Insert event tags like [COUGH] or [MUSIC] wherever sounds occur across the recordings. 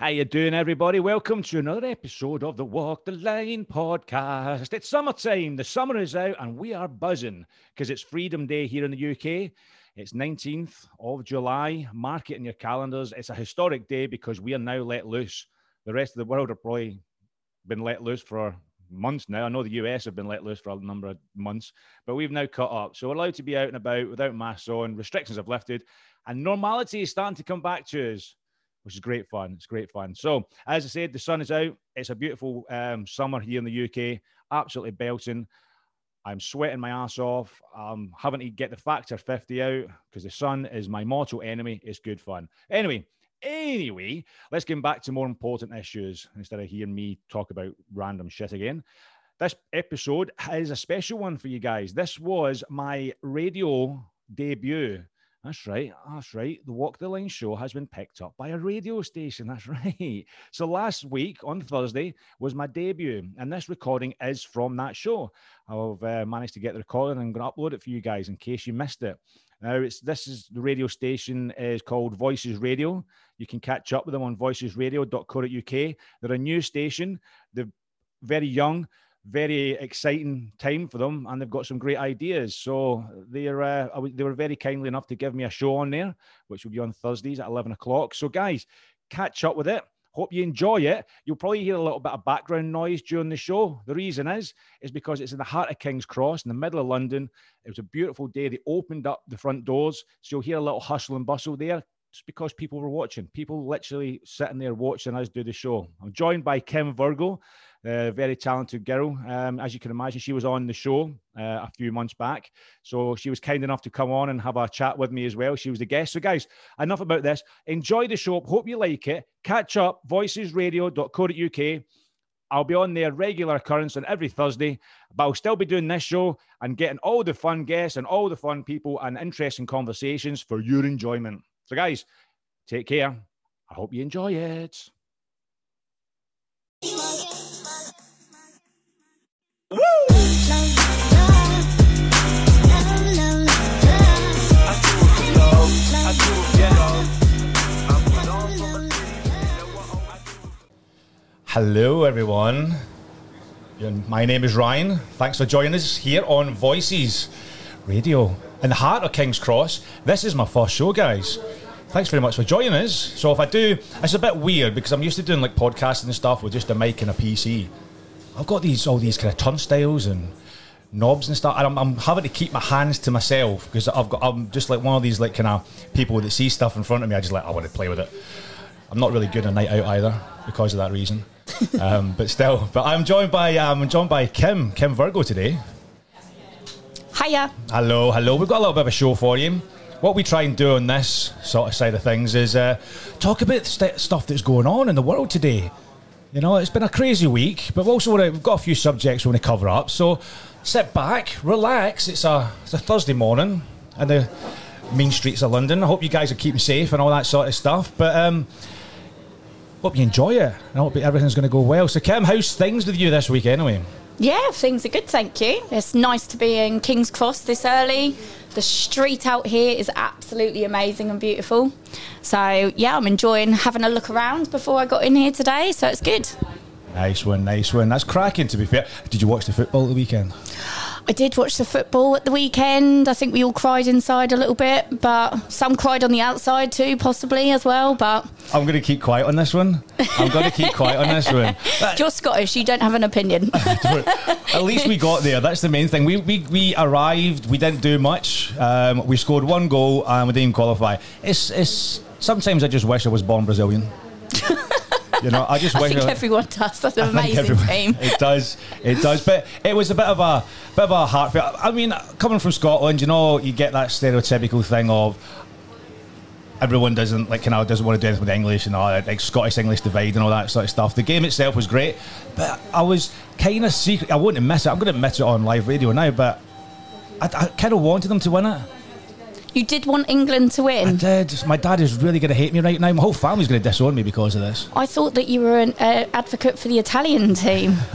How you doing, everybody? Welcome to another episode of the Walk the Line podcast. It's summertime. The summer is out, and we are buzzing because it's Freedom Day here in the UK. It's 19th of July. Mark it in your calendars. It's a historic day because we are now let loose. The rest of the world have probably been let loose for months now. I know the US have been let loose for a number of months, but we've now cut up. So we're allowed to be out and about without masks on. Restrictions have lifted, and normality is starting to come back to us which is great fun. It's great fun. So, as I said, the sun is out. It's a beautiful um, summer here in the UK. Absolutely belting. I'm sweating my ass off. I'm having to get the factor 50 out because the sun is my mortal enemy. It's good fun. Anyway, anyway, let's get back to more important issues instead of hearing me talk about random shit again. This episode is a special one for you guys. This was my radio debut that's right. That's right. The Walk the Line show has been picked up by a radio station. That's [LAUGHS] right. So last week on Thursday was my debut, and this recording is from that show. I've uh, managed to get the recording and I'm going to upload it for you guys in case you missed it. Now, it's this is the radio station is called Voices Radio. You can catch up with them on voicesradio.co.uk. They're a new station. They're very young very exciting time for them, and they've got some great ideas. So they're uh, they were very kindly enough to give me a show on there, which will be on Thursdays at eleven o'clock. So guys, catch up with it. Hope you enjoy it. You'll probably hear a little bit of background noise during the show. The reason is is because it's in the heart of King's Cross in the middle of London. It was a beautiful day. They opened up the front doors, so you'll hear a little hustle and bustle there. Just because people were watching, people literally sitting there watching us do the show. I'm joined by Kim Virgo a very talented girl. Um, as you can imagine, she was on the show uh, a few months back. So she was kind enough to come on and have a chat with me as well. She was the guest. So, guys, enough about this. Enjoy the show. Hope you like it. Catch up, voicesradio.co.uk. I'll be on there regular occurrence on every Thursday, but I'll still be doing this show and getting all the fun guests and all the fun people and interesting conversations for your enjoyment. So, guys, take care. I hope you enjoy it. Hello, everyone. My name is Ryan. Thanks for joining us here on Voices Radio in the heart of King's Cross. This is my first show, guys. Thanks very much for joining us. So, if I do, it's a bit weird because I'm used to doing like podcasting and stuff with just a mic and a PC. I've got these all these kind of turnstiles and knobs and stuff, and I'm, I'm having to keep my hands to myself because I've got I'm just like one of these like kind of people that see stuff in front of me. I just like I want to play with it. I'm not really good a night out either because of that reason. [LAUGHS] um, but still, but I'm joined by um, I'm joined by Kim Kim Virgo today. Hiya. Hello, hello. We've got a little bit of a show for you. What we try and do on this sort of side of things is uh, talk about st- stuff that's going on in the world today. You know, it's been a crazy week, but we've also we've got a few subjects we want to cover up. So sit back, relax. It's a it's a Thursday morning, and the mean streets of London. I hope you guys are keeping safe and all that sort of stuff. But um, hope you enjoy it. I hope everything's going to go well. So, Kim, how's things with you this week anyway? Yeah, things are good, thank you. It's nice to be in King's Cross this early. The street out here is absolutely amazing and beautiful. So, yeah, I'm enjoying having a look around before I got in here today, so it's good. Nice one, nice one. That's cracking, to be fair. Did you watch the football the weekend? I did watch the football at the weekend. I think we all cried inside a little bit, but some cried on the outside too, possibly as well. But I'm going to keep quiet on this one. I'm going to keep quiet on this one. [LAUGHS] You're Scottish. You don't have an opinion. [LAUGHS] At least we got there. That's the main thing. We we, we arrived. We didn't do much. Um, we scored one goal and we didn't qualify. It's it's. Sometimes I just wish I was born Brazilian. [LAUGHS] You know, I just I think everyone does. That's an amazing everyone, team. It does, it does. But it was a bit of a bit of a heartfelt. I mean, coming from Scotland, you know, you get that stereotypical thing of everyone doesn't like kind of doesn't want to do anything with English and all that, like Scottish English divide and all that sort of stuff. The game itself was great, but I was kind of secret. I wouldn't miss it. I'm going to admit it on live radio now, but I, I kind of wanted them to win it. You did want England to win. I did. My dad is really going to hate me right now. My whole family's going to disown me because of this. I thought that you were an uh, advocate for the Italian team. [LAUGHS]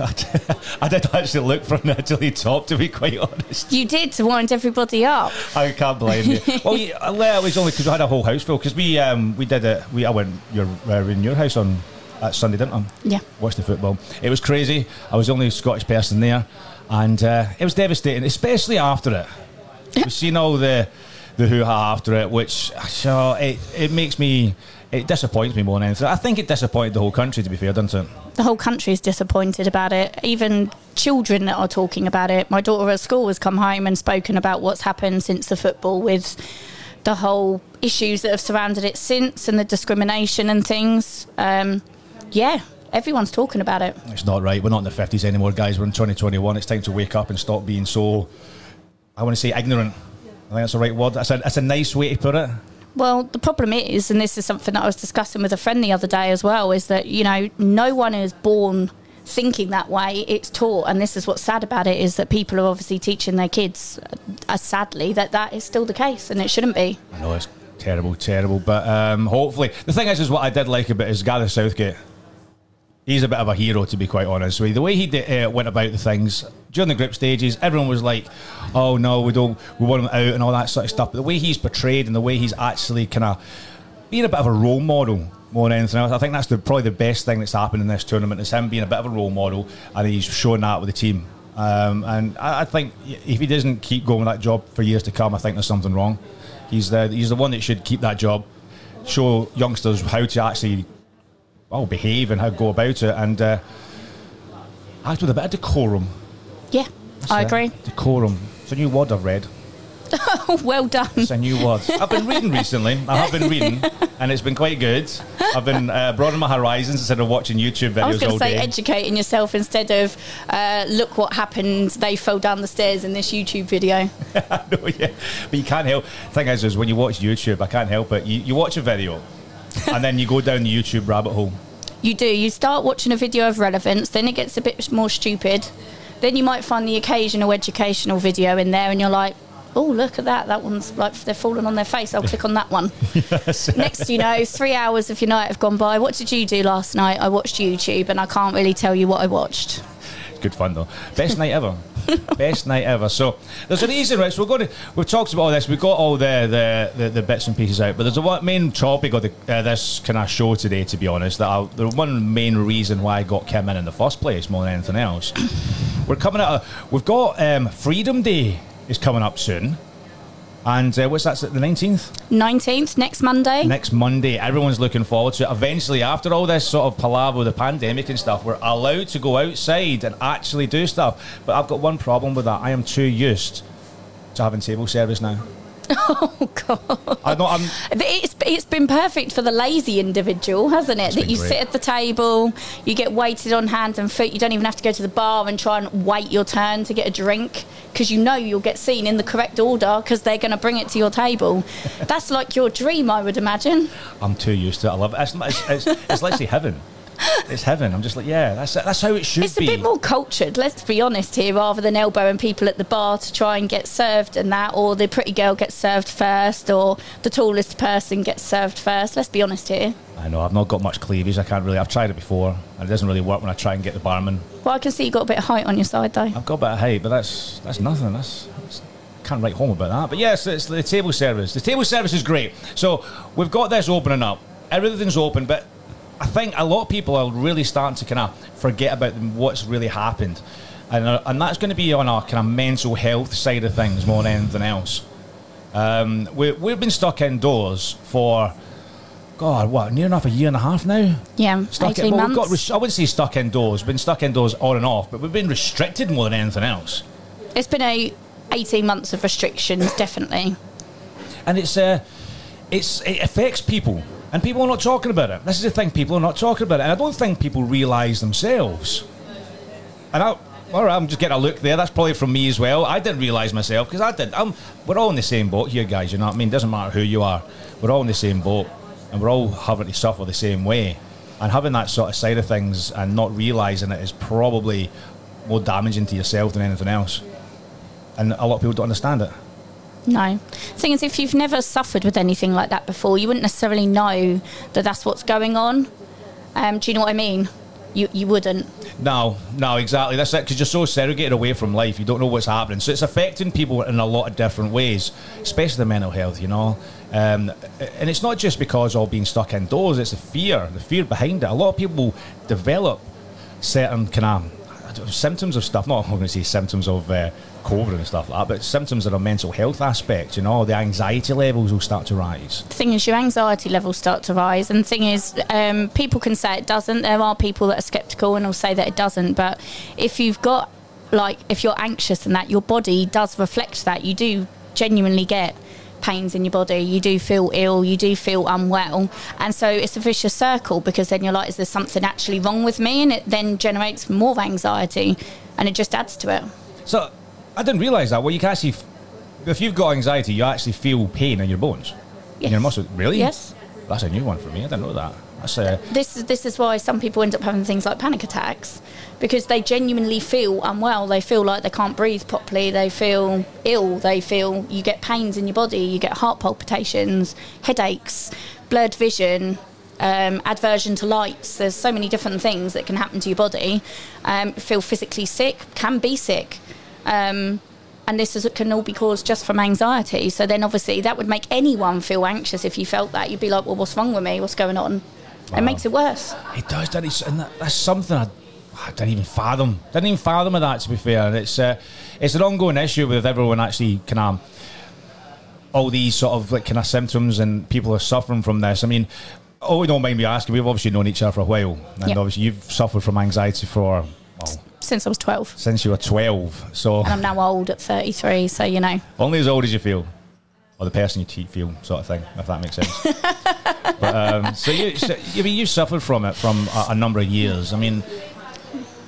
I did actually look for an Italy top, to be quite honest. You did to wind everybody up. I can't blame you. [LAUGHS] well, yeah, it was only because we had a whole house full. Because we um, we did it. We I went your uh, in your house on that Sunday, didn't I? Yeah. Watched the football. It was crazy. I was the only Scottish person there, and uh, it was devastating, especially after it. [LAUGHS] We've seen all the the hoo ha after it, which so it it makes me. It disappoints me more than anything. I think it disappointed the whole country, to be fair, doesn't it? The whole country is disappointed about it. Even children that are talking about it. My daughter at school has come home and spoken about what's happened since the football with the whole issues that have surrounded it since and the discrimination and things. Um, yeah, everyone's talking about it. It's not right. We're not in the 50s anymore, guys. We're in 2021. It's time to wake up and stop being so, I want to say, ignorant. I think that's the right word. That's a, that's a nice way to put it. Well, the problem is, and this is something that I was discussing with a friend the other day as well, is that, you know, no one is born thinking that way. It's taught. And this is what's sad about it is that people are obviously teaching their kids, uh, sadly, that that is still the case and it shouldn't be. I know it's terrible, terrible. But um, hopefully, the thing is, is what I did like about is Gareth Southgate. He's a bit of a hero, to be quite honest with you. The way he did, uh, went about the things during the group stages, everyone was like, "Oh no, we don't, we want him out," and all that sort of stuff. But the way he's portrayed and the way he's actually kind of being a bit of a role model more than anything else, I think that's the, probably the best thing that's happened in this tournament is him being a bit of a role model, and he's shown that with the team. Um, and I, I think if he doesn't keep going with that job for years to come, I think there's something wrong. He's the he's the one that should keep that job, show youngsters how to actually well behave and how to go about it, and uh, act with a bit of decorum. Yeah, That's I it. agree. Decorum. It's a new word I've read. [LAUGHS] well done. It's a new word. I've been reading recently. I have been reading, and it's been quite good. I've been uh, broadening my horizons instead of watching YouTube videos I was going all to say day. educating yourself instead of uh, look what happened. They fell down the stairs in this YouTube video. [LAUGHS] no, yeah. But you can't help. Thing is, is when you watch YouTube, I can't help it. You, you watch a video, and then you go down the YouTube rabbit hole. You do. You start watching a video of relevance, then it gets a bit more stupid. Then you might find the occasional educational video in there, and you're like, "Oh, look at that! That one's like they're falling on their face. I'll click on that one." [LAUGHS] Next, you know, three hours of your night have gone by. What did you do last night? I watched YouTube, and I can't really tell you what I watched. Good fun though. Best night ever. [LAUGHS] Best night ever. So there's a reason, right? So we're going to. We've talked about all this. We've got all the the, the, the bits and pieces out. But there's a main topic of the, uh, this kind of show today. To be honest, that I, the one main reason why I got Kim in in the first place, more than anything else. We're coming out. Of, we've got um, Freedom Day is coming up soon. And uh, what's that? The nineteenth. 19th, next Monday. next Monday. Everyone's looking forward to it. Eventually, after all this sort of palaver with the pandemic and stuff, we're allowed to go outside and actually do stuff. But I've got one problem with that. I am too used to having table service now. [LAUGHS] Oh, God. I know I'm. It's, it's been perfect for the lazy individual, hasn't it? that you great. sit at the table, you get waited on hand and foot. You don't even have to go to the bar and try and wait your turn to get a drink because you know you'll get seen in the correct order because they're going to bring it to your table. [LAUGHS] That's like your dream, I would imagine. I'm too used to it. I love it. It's, it's, it's, it's literally heaven. [LAUGHS] It's heaven. I'm just like, yeah, that's that's how it should be. It's a bit more cultured, let's be honest here, rather than elbowing people at the bar to try and get served and that, or the pretty girl gets served first, or the tallest person gets served first. Let's be honest here. I know. I've not got much cleavage. I can't really. I've tried it before, and it doesn't really work when I try and get the barman. Well, I can see you got a bit of height on your side though. I've got a bit of height, but that's that's nothing. That's, that's can't write home about that. But yes, it's the table service. The table service is great. So we've got this opening up. Everything's open, but I think a lot of people are really starting to kind of forget about what's really happened, and uh, and that's going to be on our kind of mental health side of things more than anything else. Um, we, we've been stuck indoors for. God, what, near enough a year and a half now? Yeah, Stuck 18 in, well, months. got I wouldn't say stuck indoors. Been stuck indoors on and off, but we've been restricted more than anything else. It's been a 18 months of restrictions, definitely. and it's uh, it's it affects people, and people are not talking about it. This is the thing: people are not talking about it, and I don't think people realise themselves. And I, all right, I'm just getting a look there. That's probably from me as well. I didn't realise myself because I did. I'm, we're all in the same boat here, guys. You know what I mean? Doesn't matter who you are. We're all in the same boat, and we're all having to suffer the same way. And having that sort of side of things and not realising it is probably more damaging to yourself than anything else. And a lot of people don't understand it. No. The Thing is, if you've never suffered with anything like that before, you wouldn't necessarily know that that's what's going on. Um, do you know what I mean? you, you wouldn't. No, no, exactly. That's it. Because you're so segregated away from life, you don't know what's happening. So it's affecting people in a lot of different ways, especially the mental health. You know, um, and it's not just because of being stuck indoors. It's the fear, the fear behind it. A lot of people develop certain kind of symptoms of stuff. Not I'm going to say symptoms of uh, COVID and stuff like that, but symptoms of a mental health aspect. You know, the anxiety levels will start to rise. The thing is, your anxiety levels start to rise, and the thing is, um, people can say it doesn't. There are people that are skeptical and will say that it doesn't. But if you've got like if you're anxious and that your body does reflect that you do genuinely get pains in your body, you do feel ill, you do feel unwell. And so it's a vicious circle because then you're like, is there something actually wrong with me? And it then generates more anxiety and it just adds to it. So I didn't realise that. Well, you can actually, if you've got anxiety, you actually feel pain in your bones, yes. in your muscles. Really? Yes. That's a new one for me. I didn't know that. That's a... This this is why some people end up having things like panic attacks because they genuinely feel unwell. They feel like they can't breathe properly. They feel ill. They feel you get pains in your body. You get heart palpitations, headaches, blurred vision, um, aversion to lights. There's so many different things that can happen to your body. Um, feel physically sick, can be sick. Um, and this is, can all be caused just from anxiety. So then, obviously, that would make anyone feel anxious if you felt that. You'd be like, "Well, what's wrong with me? What's going on?" Wow. It makes it worse. It does? And that, that's something I, I didn't even fathom. Didn't even fathom of that. To be fair, and it's uh, it's an ongoing issue with everyone actually kind of all these sort of like kind of symptoms, and people are suffering from this. I mean, oh, don't mind me asking. We've obviously known each other for a while, and yep. obviously you've suffered from anxiety for well, since I was 12. Since you were 12. So And I'm now old at 33, so you know. Only as old as you feel. Or the person you feel, sort of thing, if that makes sense. [LAUGHS] but, um, so, you, so I mean, you suffered from it from a, a, number of years. I mean,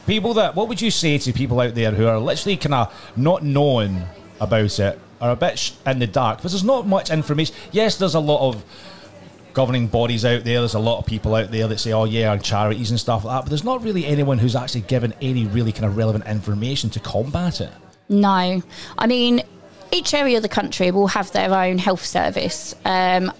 people that, what would you say to people out there who are literally kind of not knowing about it, are a bit in the dark? Because there's not much information. Yes, there's a lot of governing bodies out there. There's a lot of people out there that say, "Oh yeah," and charities and stuff like that. But there's not really anyone who's actually given any really kind of relevant information to combat it. No, I mean, each area of the country will have their own health service. Um,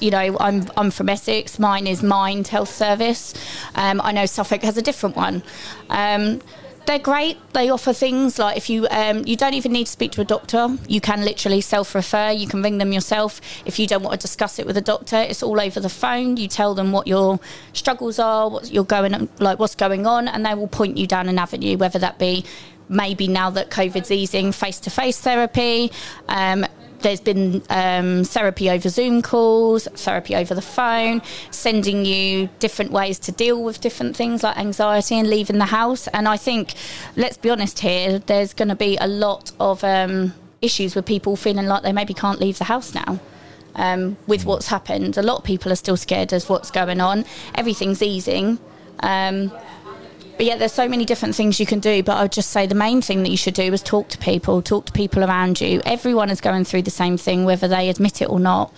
you know, I'm I'm from Essex. Mine is Mind Health Service. Um, I know Suffolk has a different one. Um, they're great. They offer things like if you um, you don't even need to speak to a doctor. You can literally self-refer. You can ring them yourself if you don't want to discuss it with a doctor. It's all over the phone. You tell them what your struggles are, what you're going like, what's going on, and they will point you down an avenue. Whether that be maybe now that COVID's easing, face-to-face therapy. Um, there's been um, therapy over Zoom calls, therapy over the phone, sending you different ways to deal with different things like anxiety and leaving the house. And I think, let's be honest here, there's going to be a lot of um, issues with people feeling like they maybe can't leave the house now. Um, with what's happened, a lot of people are still scared as what's going on. Everything's easing. Um, but yeah, there's so many different things you can do. But I would just say the main thing that you should do is talk to people, talk to people around you. Everyone is going through the same thing, whether they admit it or not.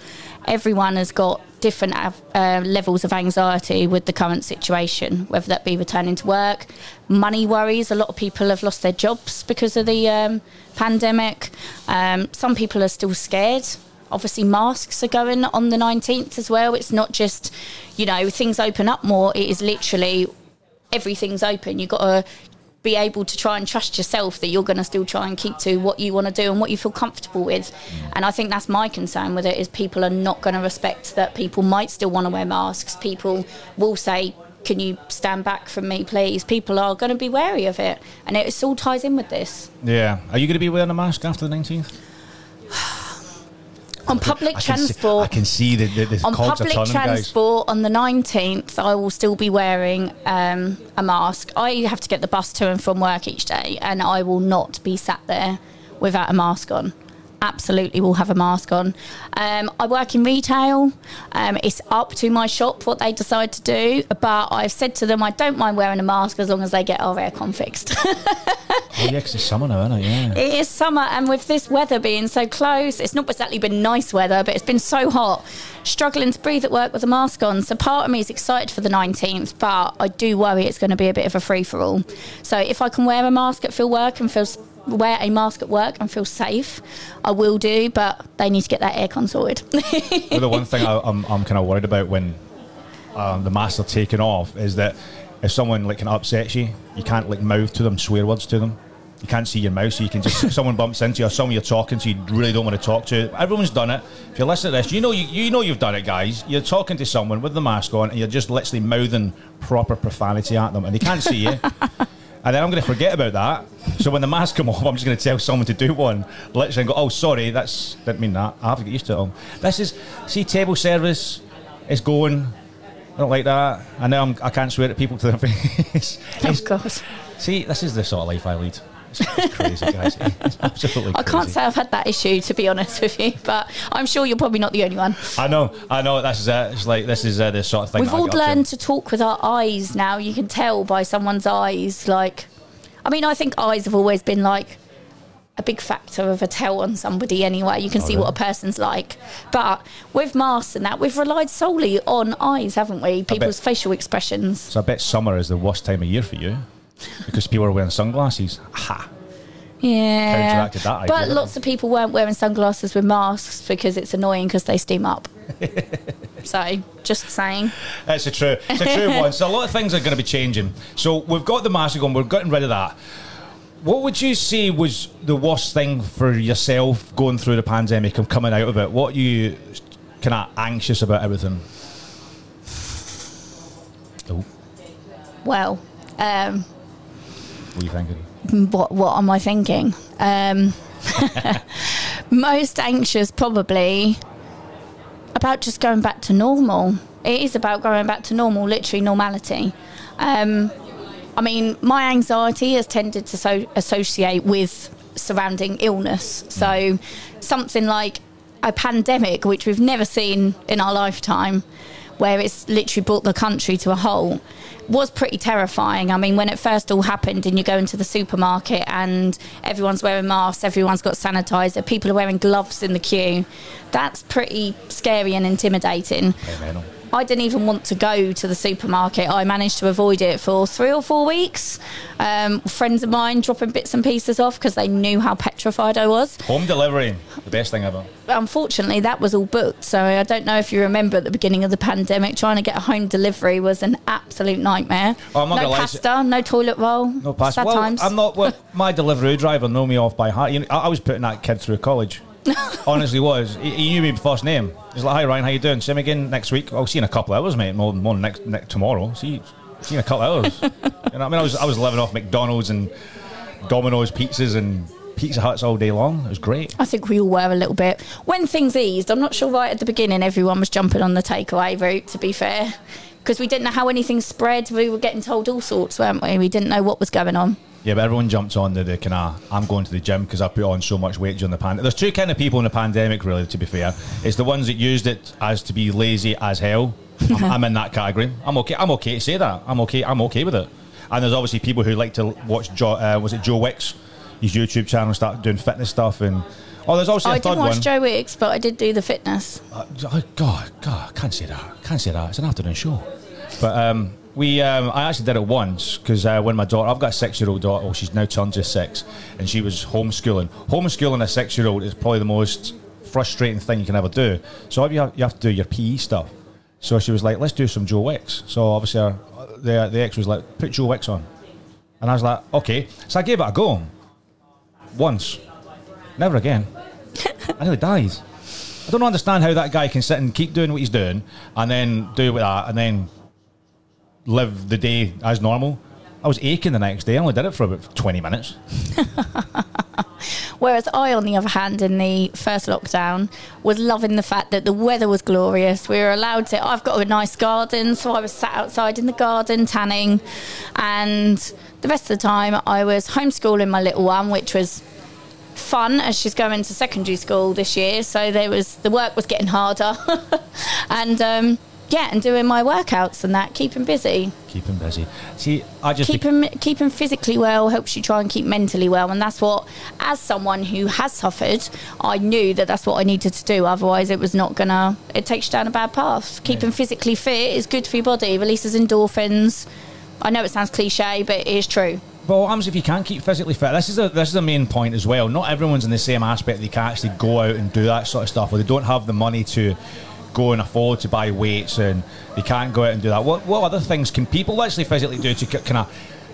Everyone has got different uh, levels of anxiety with the current situation, whether that be returning to work, money worries. A lot of people have lost their jobs because of the um, pandemic. Um, some people are still scared obviously masks are going on the 19th as well it's not just you know things open up more it is literally everything's open. You've got to be able to try and trust yourself that you're going to still try and keep to what you want to do and what you feel comfortable with. And I think that's my concern with it is people are not going to respect that people might still want to wear masks. People will say, can you stand back from me, please? People are going to be wary of it. And it all ties in with this. Yeah. Are you going to be wearing a mask after the 19th? On public I transport. See, I can see the, the, on public transport on the 19th. I will still be wearing um, a mask. I have to get the bus to and from work each day, and I will not be sat there without a mask on absolutely will have a mask on. Um, I work in retail. Um, it's up to my shop what they decide to do, but I've said to them I don't mind wearing a mask as long as they get our aircon fixed. [LAUGHS] oh, yeah, because it's summer now, isn't it? Yeah. It is summer, and with this weather being so close, it's not exactly been nice weather, but it's been so hot. Struggling to breathe at work with a mask on. So part of me is excited for the 19th, but I do worry it's going to be a bit of a free for all. So if I can wear a mask at field work and feel wear a mask at work and feel safe, I will do, but they need to get that aircon sorted. [LAUGHS] well, the one thing I, am I'm, I'm kind of worried about when um, the masks are taken off is that if someone like can upset you, you can't like mouth to them swear words to them. You can't see your mouth, so you can just [LAUGHS] someone bumps into you or someone you're talking to, you really don't want to talk to. Everyone's done it. If you listen to this, you know you, you know you've done it, guys. You're talking to someone with the mask on, and you're just literally mouthing proper profanity at them, and they can't see you. [LAUGHS] And then I'm going to forget about that. So when the mask come off, [LAUGHS] I'm just going to tell someone to do one, literally, and go, "Oh, sorry, that's didn't mean that." I have to get used to it. All. This is see table service is going. I don't like that. I know I'm, I can't swear at people to their [LAUGHS] face. Oh, of course. See, this is the sort of life I lead. It's, it's crazy, guys. It's [LAUGHS] absolutely I crazy. can't say I've had that issue, to be honest with you, but I'm sure you're probably not the only one. I know, I know. This is uh, it's like this is uh, the sort of thing. We've all up to. learned to talk with our eyes now. You can tell by someone's eyes. Like, I mean, I think eyes have always been like a big factor of a tell on somebody anyway. You can see what a person's like. But with masks and that, we've relied solely on eyes, haven't we? People's facial expressions. So I bet summer is the worst time of year for you because people are wearing sunglasses. Ha! Yeah. Counteracted that idea, but lots of people weren't wearing sunglasses with masks because it's annoying because they steam up. [LAUGHS] so, just saying. It's a true, it's a true [LAUGHS] one. So a lot of things are going to be changing. So we've got the mask on. We're getting rid of that. What would you say was the worst thing for yourself going through the pandemic and coming out of it? What are you kind of anxious about everything? Oh, Well, um, what are you thinking? what what am I thinking? Um, [LAUGHS] most anxious, probably about just going back to normal. It is about going back to normal, literally normality. Um, I mean, my anxiety has tended to so associate with surrounding illness. So something like a pandemic, which we've never seen in our lifetime, where it's literally brought the country to a halt, was pretty terrifying. I mean, when it first all happened, and you go into the supermarket and everyone's wearing masks, everyone's got sanitizer, people are wearing gloves in the queue, that's pretty scary and intimidating. I didn't even want to go to the supermarket. I managed to avoid it for three or four weeks. Um, friends of mine dropping bits and pieces off because they knew how petrified I was. Home delivery, the best thing ever. Unfortunately, that was all booked. So I don't know if you remember at the beginning of the pandemic, trying to get a home delivery was an absolute nightmare. Oh, I'm not no pasta, no toilet roll. No pass. Sad well, times. I'm not. Well, [LAUGHS] my delivery driver know me off by heart. You know, I was putting that kid through college. [LAUGHS] Honestly, was he, he knew me by first name. He's like, "Hi Ryan, how you doing? See him again next week. I'll see you in a couple of hours, mate. More, more next, next tomorrow. See, see you in a couple of hours. [LAUGHS] you know, I mean, I was I was living off McDonald's and Domino's pizzas and Pizza Huts all day long. It was great. I think we all were a little bit. When things eased, I'm not sure right at the beginning everyone was jumping on the takeaway route, to be fair. Because we didn't know how anything spread. We were getting told all sorts, weren't we? We didn't know what was going on. Yeah, but everyone jumps on the, the kind of I'm going to the gym because I put on so much weight during the pandemic. There's two kind of people in the pandemic, really. To be fair, it's the ones that used it as to be lazy as hell. I'm, I'm in that category. I'm okay. I'm okay to say that. I'm okay. I'm okay with it. And there's obviously people who like to watch. Joe, uh, was it Joe Wicks? His YouTube channel start doing fitness stuff and. Oh, there's also I a third didn't watch one. Joe Wicks, but I did do the fitness. Uh, oh, God, God, can't say that. Can't say that. It's an afternoon show. But um, we, um, I actually did it once because uh, when my daughter, I've got a six-year-old daughter. Well, she's now turned just six, and she was homeschooling. Homeschooling a six-year-old is probably the most frustrating thing you can ever do. So you have, you have to do your PE stuff. So she was like, "Let's do some Joe Wicks." So obviously, our, the the ex was like, "Put Joe Wicks on," and I was like, "Okay." So I gave it a go once, never again. I nearly died. I don't understand how that guy can sit and keep doing what he's doing and then do with that and then live the day as normal. I was aching the next day. I only did it for about 20 minutes. [LAUGHS] Whereas I, on the other hand, in the first lockdown, was loving the fact that the weather was glorious. We were allowed to. I've got a nice garden, so I was sat outside in the garden tanning, and the rest of the time I was homeschooling my little one, which was fun as she's going to secondary school this year. So there was the work was getting harder, [LAUGHS] and um, yeah, and doing my workouts and that, keeping busy. Keep him busy. See, I just. Keep him, keep him physically well helps you try and keep mentally well, and that's what, as someone who has suffered, I knew that that's what I needed to do. Otherwise, it was not gonna. It takes you down a bad path. Keeping physically fit is good for your body. Releases endorphins. I know it sounds cliche, but it is true. But what happens if you can't keep physically fit? This is a, this is the main point as well. Not everyone's in the same aspect. They can actually go out and do that sort of stuff, or they don't have the money to go and afford to buy weights and they can't go out and do that. What what other things can people actually physically do to kind of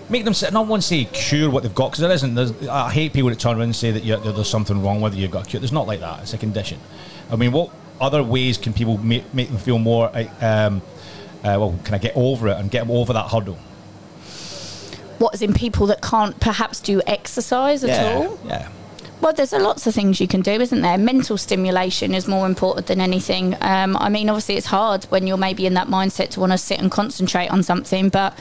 make them sit? Not want to say cure what they've got because there isn't. There's, I hate people that turn around and say that, there's something wrong with you. You've got a cure. There's not like that. It's a condition. I mean, what other ways can people make, make them feel more? Um, uh, well, can I get over it and get them over that hurdle? What is in people that can't perhaps do exercise at yeah, all? Yeah. Well, there's a lots of things you can do, isn't there? Mental stimulation is more important than anything. Um, I mean, obviously, it's hard when you're maybe in that mindset to want to sit and concentrate on something, but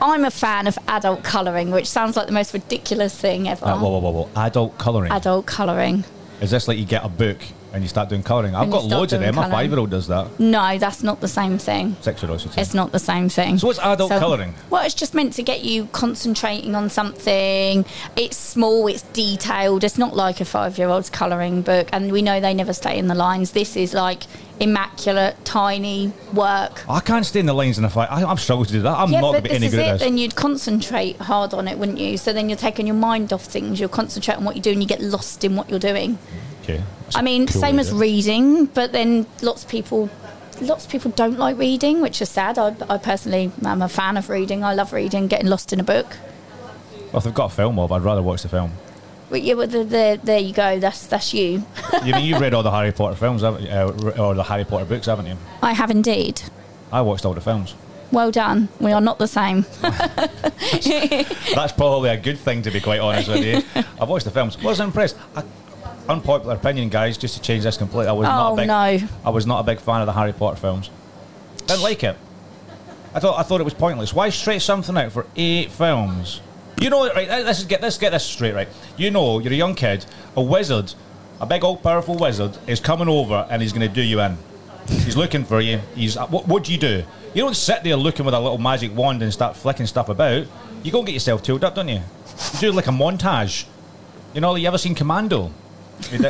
I'm a fan of adult colouring, which sounds like the most ridiculous thing ever. Uh, whoa, whoa, whoa, whoa. Adult colouring. Adult colouring. Is this like you get a book and you start doing colouring? I've got loads of them. My five year old does that. No, that's not the same thing. Six year old, It's not the same thing. So what's adult so, colouring? Well, it's just meant to get you concentrating on something. It's small, it's detailed. It's not like a five year old's colouring book, and we know they never stay in the lines. This is like immaculate, tiny work. I can't stay in the lines in a fight. I, am struggling to do that. I'm yeah, not going to be any good it. at this. Then you'd concentrate hard on it, wouldn't you? So then you're taking your mind off things. You'll concentrate on what you're doing. You get lost in what you're doing. I mean, same as reading, but then lots of people. Lots of people don't like reading, which is sad. I, I personally am a fan of reading. I love reading, getting lost in a book. Well, if they've got a film of, I'd rather watch the film. But yeah, well, the, the, there you go. That's that's you. you mean you've read all the [LAUGHS] Harry Potter films, haven't you? Uh, or the Harry Potter books, haven't you? I have indeed. I watched all the films. Well done. We are not the same. that's, [LAUGHS] [LAUGHS] that's, probably a good thing, to be quite honest with you. I've watched the films. Wasn't impressed. I, unpopular opinion, guys. Just to change this completely, I was oh, not a oh, big. no. I was not a big fan of the Harry Potter films. Didn't like it. I thought I thought it was pointless. Why stretch something out for eight films? You know, right? Let's get let's get this straight, right? You know, you're a young kid, a wizard, a big old powerful wizard is coming over and he's going to do you in. He's looking for you. He's uh, what? What do you do? You don't sit there looking with a little magic wand and start flicking stuff about. You go and get yourself tooled up, don't you? You do like a montage. You know, you ever seen Commando?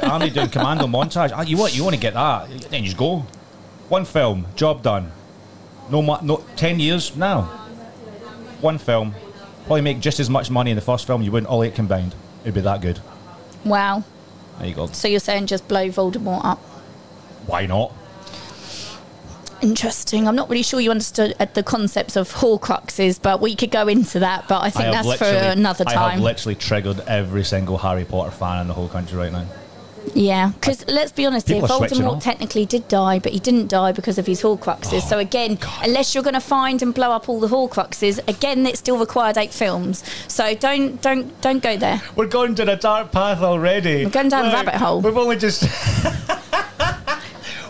Army doing Commando montage. Ah, you want you want to get that? Then you just go. One film, job done. No, no, ten years now. One film, probably make just as much money in the first film you would not all eight combined. It'd be that good. Wow. There you go. So you're saying just blow Voldemort up? Why not? Interesting. I'm not really sure you understood uh, the concepts of Horcruxes, but we could go into that. But I think I that's for another time. I have literally triggered every single Harry Potter fan in the whole country right now. Yeah, because let's be honest here, Voldemort technically did die, but he didn't die because of his Horcruxes. Oh, so again, God. unless you're going to find and blow up all the Horcruxes, again, it still required eight films. So don't don't don't go there. We're going to the dark path already. We're going down the rabbit hole. We've only just. [LAUGHS]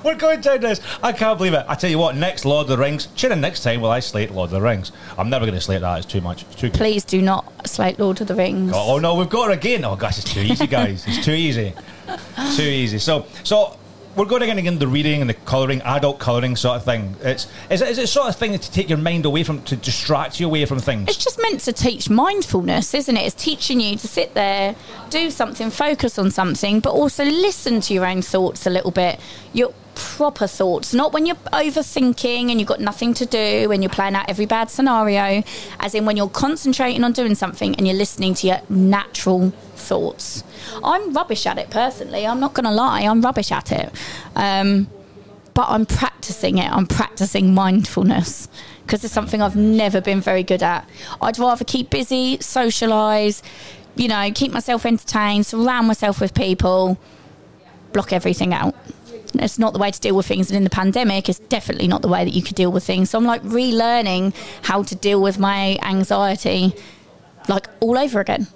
We're going down this. I can't believe it. I tell you what, next Lord of the Rings. Tune in next time while I slate Lord of the Rings. I'm never going to slate that. It's too much. It's too good. Please do not slate Lord of the Rings. Oh, oh no, we've got it again. Oh gosh, it's too easy, guys. it's too easy. [GASPS] Too easy. So, so we're going to get into the reading and the colouring, adult colouring sort of thing. It's is it, is it sort of thing to take your mind away from, to distract you away from things? It's just meant to teach mindfulness, isn't it? It's teaching you to sit there, do something, focus on something, but also listen to your own thoughts a little bit. Your proper thoughts, not when you're overthinking and you've got nothing to do and you're playing out every bad scenario, as in when you're concentrating on doing something and you're listening to your natural thoughts. I'm rubbish at it personally, I'm not going to lie, I'm rubbish at it. Um, but I'm practicing it, I'm practicing mindfulness because it's something I've never been very good at. I'd rather keep busy, socialise, you know, keep myself entertained, surround myself with people, block everything out it's not the way to deal with things. And in the pandemic, it's definitely not the way that you could deal with things. So I'm like relearning how to deal with my anxiety, like all over again.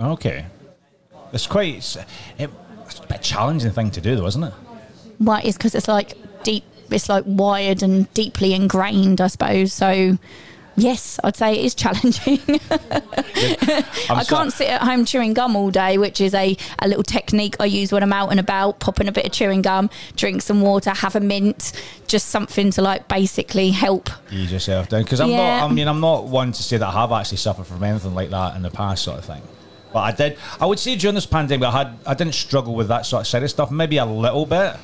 Okay, it's quite it's, it, it's a bit challenging thing to do, though, isn't it? Why? Well, it's because it's like deep. It's like wired and deeply ingrained, I suppose. So Yes, I'd say it is challenging. [LAUGHS] I can't sit at home chewing gum all day, which is a, a little technique I use when I'm out and about, popping a bit of chewing gum, drink some water, have a mint, just something to like basically help ease yourself down. Because I'm yeah. not, I mean, I'm not one to say that I have actually suffered from anything like that in the past, sort of thing. But I did. I would say during this pandemic, I had, I didn't struggle with that sort of of stuff. Maybe a little bit.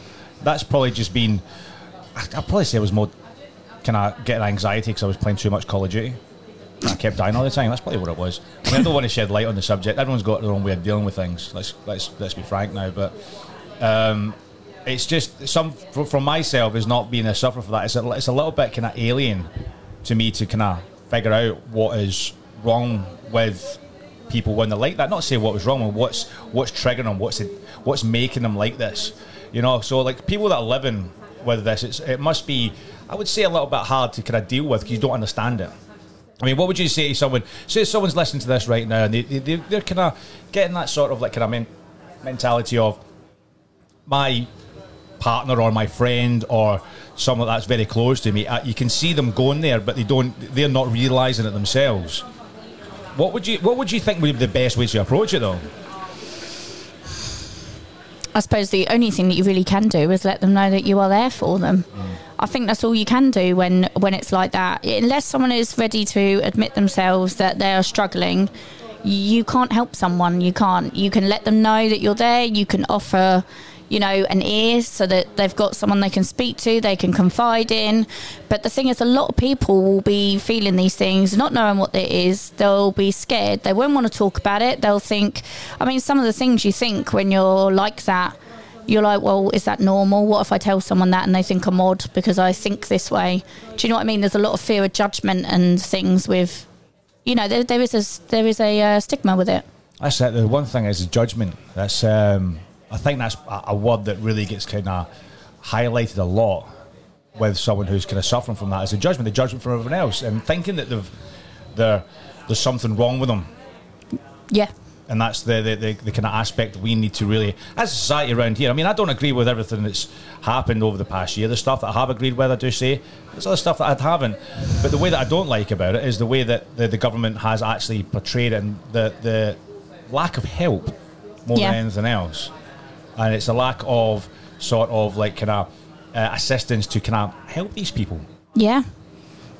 That's probably just been. I'd probably say it was more kind of getting anxiety because I was playing too much Call of Duty. I kept dying all the time. That's probably what it was. I, mean, I don't want to shed light on the subject. Everyone's got their own way of dealing with things. Let's let's let's be frank now. But um, it's just some from myself is not being a sufferer for that. It's a, it's a little bit kind of alien to me to kind of figure out what is wrong with people when they're like that. Not say what was wrong, but what's what's triggering them, what's it, what's making them like this. You know, so like people that are living with this, it's, it must be, I would say, a little bit hard to kind of deal with because you don't understand it. I mean, what would you say to someone? Say someone's listening to this right now and they, they, they're kind of getting that sort of like kind of men- mentality of my partner or my friend or someone that's very close to me. Uh, you can see them going there, but they don't. They're not realizing it themselves. What would you What would you think would be the best way to approach it, though? I suppose the only thing that you really can do is let them know that you are there for them. Mm. I think that's all you can do when when it's like that. Unless someone is ready to admit themselves that they are struggling, you can't help someone. You can't. You can let them know that you're there. You can offer you know, an ear so that they've got someone they can speak to, they can confide in. But the thing is, a lot of people will be feeling these things, not knowing what it is. They'll be scared. They won't want to talk about it. They'll think, I mean, some of the things you think when you're like that, you're like, well, is that normal? What if I tell someone that and they think I'm odd because I think this way? Do you know what I mean? There's a lot of fear of judgment and things with, you know, there, there is a there is a uh, stigma with it. That's it. The one thing is the judgment. That's um, I think that's a, a word that really gets kind of highlighted a lot with someone who's kind of suffering from that. Is a judgment, the judgment from everyone else, and thinking that they've there's something wrong with them. Yeah. And that's the, the, the, the, kind of aspect we need to really, as a society around here. I mean, I don't agree with everything that's happened over the past year. The stuff that I have agreed with, I do say. There's other stuff that I haven't. But the way that I don't like about it is the way that the, the government has actually portrayed it and the, the lack of help more yeah. than anything else and it's a lack of sort of like kind of uh, assistance to kind of help these people. Yeah.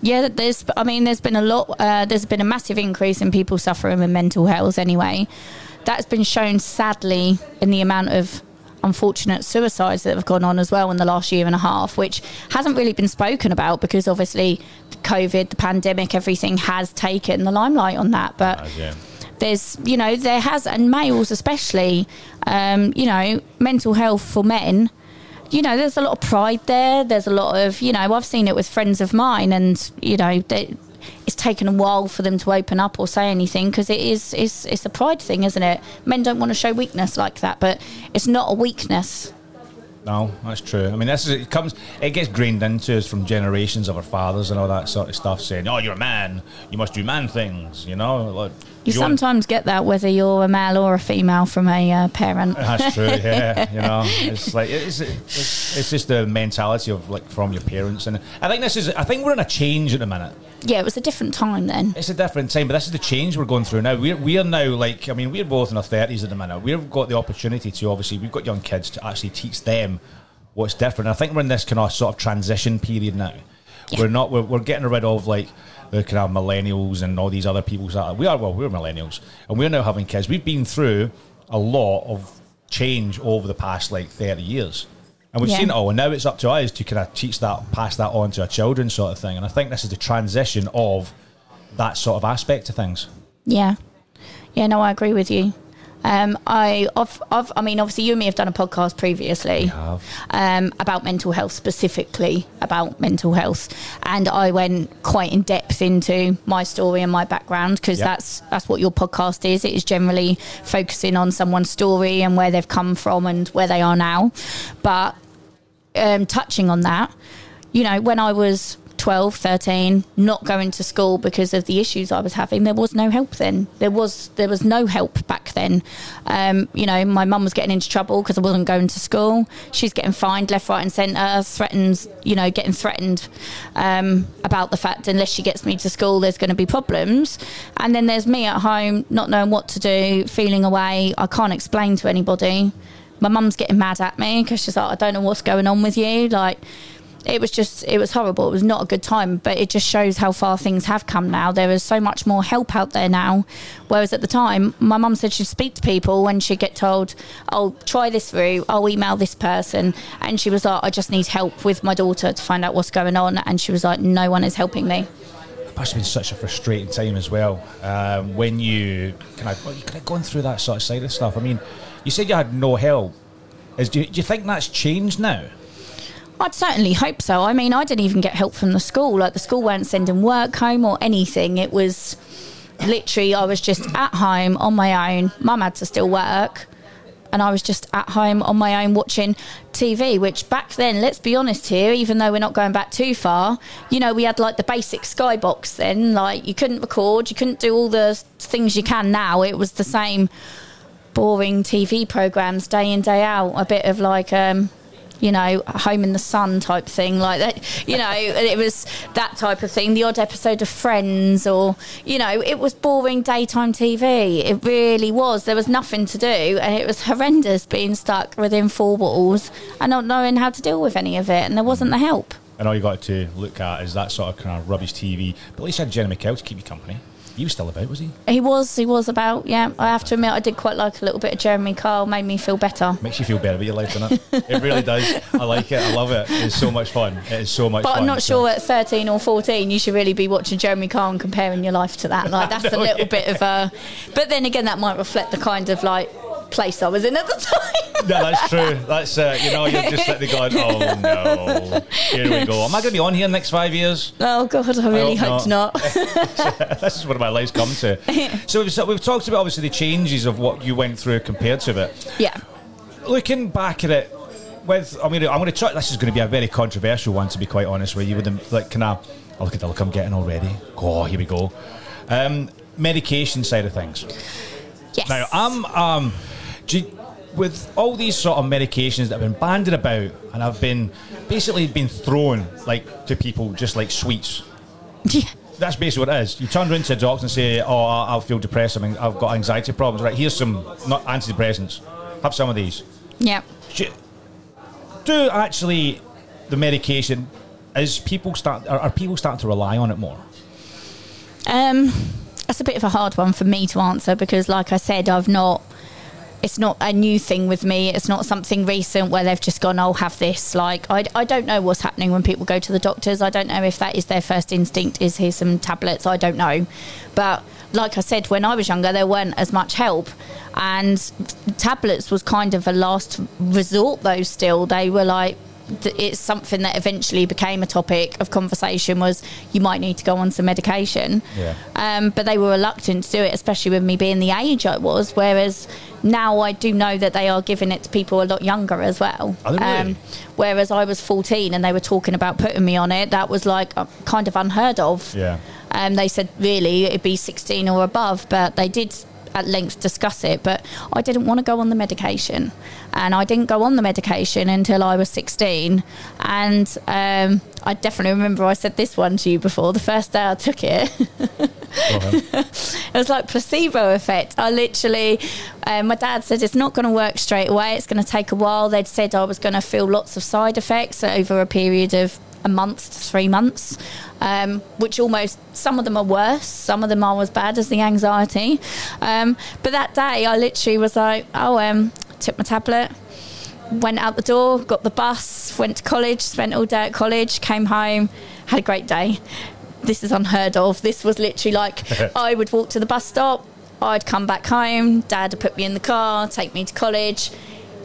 Yeah, there's. I mean, there's been a lot. Uh, there's been a massive increase in people suffering with mental health. Anyway, that's been shown sadly in the amount of unfortunate suicides that have gone on as well in the last year and a half, which hasn't really been spoken about because obviously COVID, the pandemic, everything has taken the limelight on that. But yeah there's you know there has and males especially um, you know mental health for men you know there's a lot of pride there. There's a lot of you know i've seen it with friends of mine and you know they, it's taken a while for them to open up or say anything because it is it's, it's a pride thing isn't it? Men don't want to show weakness like that but it's not a weakness no, that's true. I mean, this is it comes. It gets grained into us from generations of our fathers and all that sort of stuff, saying, "Oh, you're a man. You must do man things." You know, like, you, sometimes get that whether you're a male or a female from a uh, parent. That's true. [LAUGHS] Yeah, you know, it's like it's, it's it's just the mentality of like from your parents, and I think this is. I think we're in a change at the minute. Yeah, it was a different time then. It's a different time, but this is the change we're going through now. We're, we're now like, I mean, we're both in our 30s at the minute. We've got the opportunity to, obviously, we've got young kids to actually teach them what's different. I think we're in this kind of sort of transition period now. Yeah. We're not, we're, we're getting rid of like the kind of millennials and all these other people. We are, well, we're millennials and we're now having kids. We've been through a lot of change over the past like 30 years. And we've yeah. seen it all, and now it's up to us to kind of teach that, pass that on to our children, sort of thing. And I think this is the transition of that sort of aspect to things. Yeah, yeah, no, I agree with you. Um, I, I've, I've, I mean, obviously, you and me have done a podcast previously um, about mental health, specifically about mental health, and I went quite in depth into my story and my background because yep. that's that's what your podcast is. It is generally focusing on someone's story and where they've come from and where they are now. But um, touching on that, you know, when I was 12, 13, not going to school because of the issues I was having, there was no help then. There was there was no help back then. Um, you know, my mum was getting into trouble because I wasn't going to school. She's getting fined left, right, and centre. Threatened, you know, getting threatened um, about the fact unless she gets me to school, there's going to be problems. And then there's me at home, not knowing what to do, feeling away. I can't explain to anybody. My mum's getting mad at me because she's like, I don't know what's going on with you. Like, it was just it was horrible. It was not a good time but it just shows how far things have come now. There is so much more help out there now. Whereas at the time my mum said she'd speak to people when she'd get told oh try this route. I'll email this person. And she was like i just need help with my daughter to find out what's going on. And she was like no one is helping me. It must have been such a frustrating time as well um, when you kind of well, kind of going through that sort of side of stuff. I mean you said you had no help. Is do you, do you think that's changed now? I'd certainly hope so. I mean, I didn't even get help from the school. Like the school weren't sending work home or anything. It was literally I was just at home on my own. Mum had to still work. And I was just at home on my own watching TV, which back then, let's be honest here, even though we're not going back too far, you know, we had like the basic skybox then. Like you couldn't record, you couldn't do all the things you can now. It was the same boring TV programs day in, day out. A bit of like, um, you know, home in the sun type thing, like that. You know, [LAUGHS] it was that type of thing. The odd episode of Friends, or you know, it was boring daytime TV. It really was. There was nothing to do, and it was horrendous being stuck within four walls and not knowing how to deal with any of it. And there wasn't the help. And all you got to look at is that sort of kind of rubbish TV. But at least you had Jeremy Kyle to keep you company. He was still about, was he? He was. He was about. Yeah, I have to admit, I did quite like a little bit of Jeremy Kyle. Made me feel better. Makes you feel better about your life, doesn't it? [LAUGHS] it really does. I like it. I love it. It's so much fun. It is so much. Fun. But fun, I'm not so. sure at 13 or 14 you should really be watching Jeremy Kyle and comparing your life to that. Like [LAUGHS] that's a little yeah. bit of a. But then again, that might reflect the kind of like place I was in at the time. [LAUGHS] No, that's true. That's uh, you know you're just sitting there going, oh no, here we go. Am I going to be on here in the next five years? oh God, I really hope hope not. [LAUGHS] [LAUGHS] this is what my life's come to. So we've, so we've talked about obviously the changes of what you went through compared to it. yeah. Looking back at it, with I'm going to I'm going to try. This is going to be a very controversial one, to be quite honest with you. With the like, can I? Oh, look at the look I'm getting already. Oh, here we go. Um, medication side of things. Yes. Now, I'm um, you- with all these sort of medications that have been banded about and have been basically been thrown like to people just like sweets. [LAUGHS] Yeah. That's basically what it is. You turn around to a doctor and say, "Oh, I I feel depressed. I mean, I've got anxiety problems. Right, here's some not antidepressants. Have some of these." Yeah. Do, do actually the medication is people start are, are people starting to rely on it more? Um, that's a bit of a hard one for me to answer because, like I said, I've not. It's not a new thing with me. It's not something recent where they've just gone, "I'll have this." Like I, I don't know what's happening when people go to the doctors. I don't know if that is their first instinct. Is here's some tablets? I don't know, but like I said, when I was younger, there weren't as much help, and tablets was kind of a last resort. Though still, they were like it's something that eventually became a topic of conversation was you might need to go on some medication Yeah. um, but they were reluctant to do it especially with me being the age I was whereas now I do know that they are giving it to people a lot younger as well really? whereas I was 14 and they were talking about putting me on it that was like uh, kind of unheard of Yeah. um, they said really it'd be 16 or above, but they did at length discuss it. But I didn't want to go on the medication, and I didn't go on the medication until I was 16. And um, I definitely remember I said this one to you before. The first day I took it, [LAUGHS] it was like placebo effect. I literally, um, my dad said it's not going to work straight away. It's going to take a while. They'd said I was going to feel lots of side effects over a period of a month to three months, um, which almost some of them are worse, some of them are as bad as the anxiety. Um, but that day, I literally was like, oh, um, took my tablet. Went out the door, got the bus, went to college, spent all day at college, came home, had a great day this is unheard of. This was literally like [LAUGHS] I would walk to the bus stop, I'd come back home, dad would put me in the car, take me to college,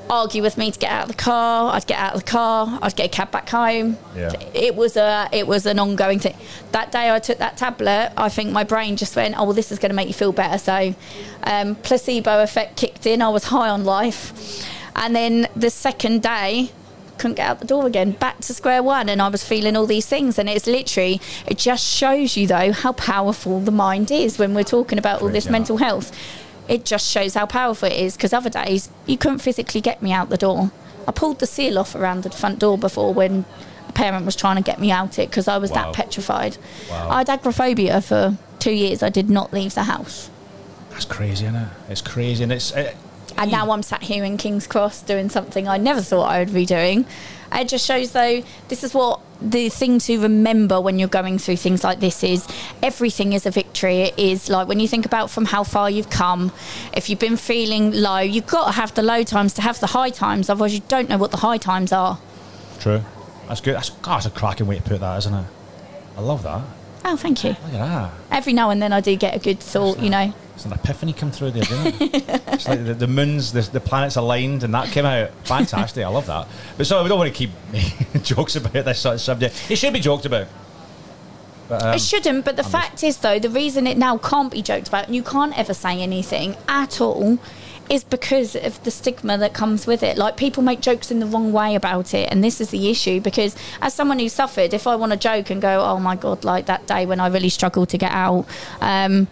argue with me to get out of the car, I'd get out of the car, I'd get a cab back home. Yeah. It was a it was an ongoing thing. That day I took that tablet, I think my brain just went, Oh well this is gonna make you feel better. So um, placebo effect kicked in, I was high on life. And then the second day couldn't get out the door again back to square one and i was feeling all these things and it's literally it just shows you though how powerful the mind is when we're talking about all this mental health it just shows how powerful it is because other days you couldn't physically get me out the door i pulled the seal off around the front door before when a parent was trying to get me out it because i was Wow. that petrified Wow. i had agoraphobia for two years i did not leave the house That's crazy, isn't it? It's crazy, and it's. It, and now I'm sat here in King's Cross doing something I never thought I would be doing. It just shows, though, this is what the thing to remember when you're going through things like this is everything is a victory. It is like when you think about from how far you've come, if you've been feeling low, you've got to have the low times to have the high times, otherwise, you don't know what the high times are. True. That's good. That's, God, that's a cracking way to put that, isn't it? I love that. Oh, thank you. Look at that. Every now and then I do get a good thought, you know, It's an epiphany come through there, didn't it? it's like the, the moons, the, the planets aligned, and that came out fantastic. I love that. But so we don't want to keep [LAUGHS] jokes about this sort of subject. It should be joked about. But, um, it shouldn't, but the I'm fact just... is, though, the reason it now can't be joked about, and you can't ever say anything at all, is because of the stigma that comes with it. Like people make jokes in the wrong way about it, and this is the issue. Because as someone who suffered, if I want to joke and go, "Oh my god," like that day when I really struggled to get out. Um,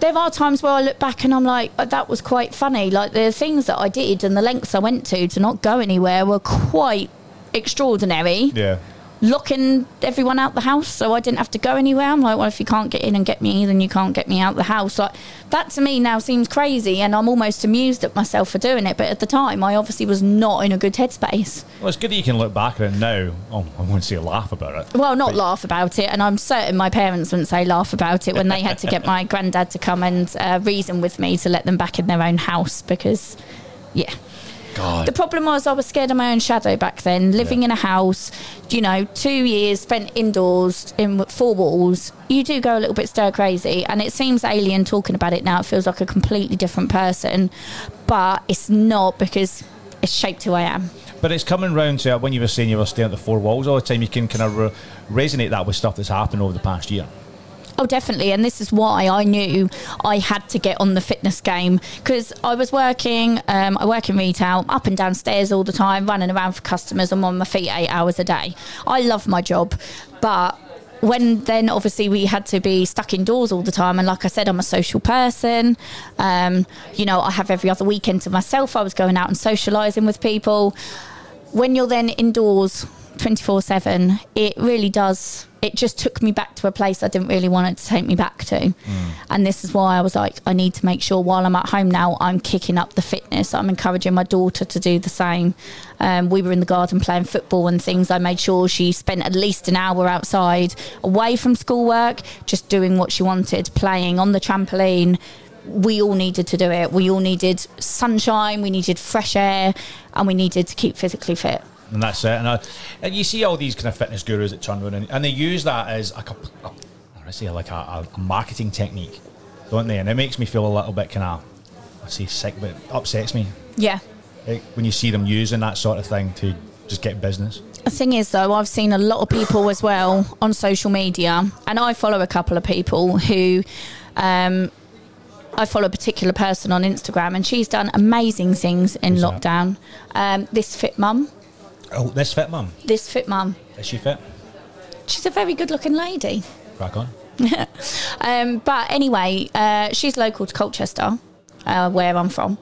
there are times where I look back and I'm like, oh, that was quite funny. Like the things that I did and the lengths I went to to not go anywhere were quite extraordinary. Yeah locking everyone out the house so I didn't have to go anywhere. I'm like, well, if you can't get in and get me, then you can't get me out the house. Like that to me now seems crazy, and I'm almost amused at myself for doing it. But at the time, I obviously was not in a good headspace. Well, it's good that you can look back at it now. Oh, I won't say laugh about it. Well, not but... laugh about it, and I'm certain my parents wouldn't say laugh about it when they had to get my [LAUGHS] granddad to come and uh, reason with me to let them back in their own house because, yeah. God. The problem was I was scared of my own shadow back then, living yeah. in a house, you know, two years spent indoors in four walls. You do go a little bit stir crazy, and it seems alien talking about it now. It feels like a completely different person, but it's not because it's shaped who I am. But it's coming round to when you were saying you were staying at the four walls all the time. You can kind of re- resonate that with stuff that's happened over the past year. Oh, definitely. And this is why I knew I had to get on the fitness game because I was working, um, I work in retail, up and downstairs all the time, running around for customers. I'm on my feet eight hours a day. I love my job, but when then obviously we had to be stuck indoors all the time and like i said i'm a social person um, you know i have every other weekend to myself i was going out and socializing with people when you're then indoors 24 7 it really does it just took me back to a place I didn't really want it to take me back to. Mm. And this is why I was like, I need to make sure while I'm at home now, I'm kicking up the fitness. I'm encouraging my daughter to do the same. Um, we were in the garden playing football and things. I made sure she spent at least an hour outside, away from schoolwork, just doing what she wanted, playing on the trampoline. We all needed to do it. We all needed sunshine, we needed fresh air, and we needed to keep physically fit and that's it. And, I, and you see all these kind of fitness gurus that turn around and, and they use that as a, a I say like a, a, marketing technique, don't they? And it makes me feel a little bit kind of I say sick, but it upsets me. Yeah. Like when you see them using that sort of thing to just get business. The thing is, though, I've seen a lot of people as well on social media, and I follow a couple of people who. Um, I follow a particular person on Instagram, and she's done amazing things in Who's lockdown. Um, this fit mum, Oh, this fit mum. This fit mum. Is she fit? She's a very good-looking lady. Crack on. [LAUGHS] um, but anyway, uh, she's local to Colchester, uh, where I'm from.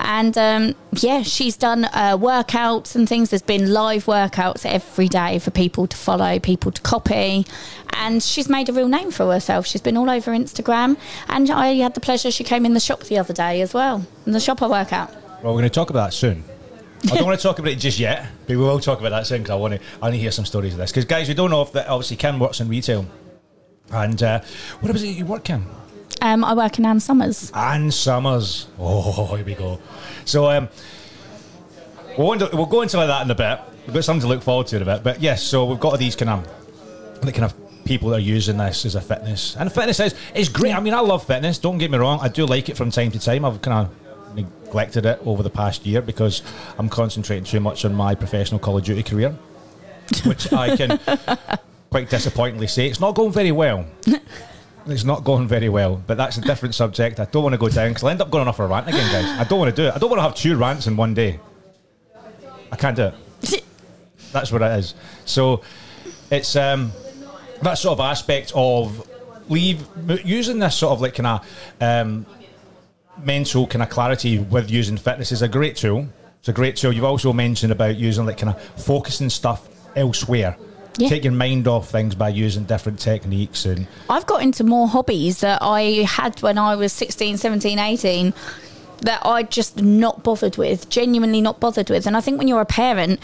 And um, yeah, she's done uh, workouts and things. There's been live workouts every day for people to follow, people to copy. And she's made a real name for herself. She's been all over Instagram. And I had the pleasure, she came in the shop the other day as well, in the shop I work out. Well, we're going to talk about that soon. I don't want to talk about it just yet, but we will talk about that soon because I want to. I want to hear some stories of this. Because guys, we don't know if that obviously Kim works in retail, and uh, what was it you work Kim? Um, I work in Ann Summers. Ann Summers. Oh, here we go. So um, we'll, we'll go into that in a bit. We've got something to look forward to in a bit. But yes, so we've got these kind of, the kind of people that are using this as a fitness. And fitness is, is great. I mean, I love fitness. Don't get me wrong. I do like it from time to time. I've kind of neglected it over the past year because I'm concentrating too much on my professional Call of Duty career, which I can [LAUGHS] quite disappointingly say it's not going very well. [LAUGHS] It's not going very well, but that's a different subject. I don't want to go down because I'll end up going off a rant again, guys. I don't want to do it. I don't want to have two rants in one day. I can't do it. [LAUGHS] That's what it is. So it's um, that sort of aspect of leave using this sort of like kind of um, mental kind of clarity with using fitness is a great tool. It's a great tool. You've also mentioned about using like kind of focusing stuff elsewhere. Yeah. Take your mind off things by using different techniques and I've got into more hobbies that I had when I was 16, 17, 18 that I just not bothered with, genuinely not bothered with. And I think when you're a parent,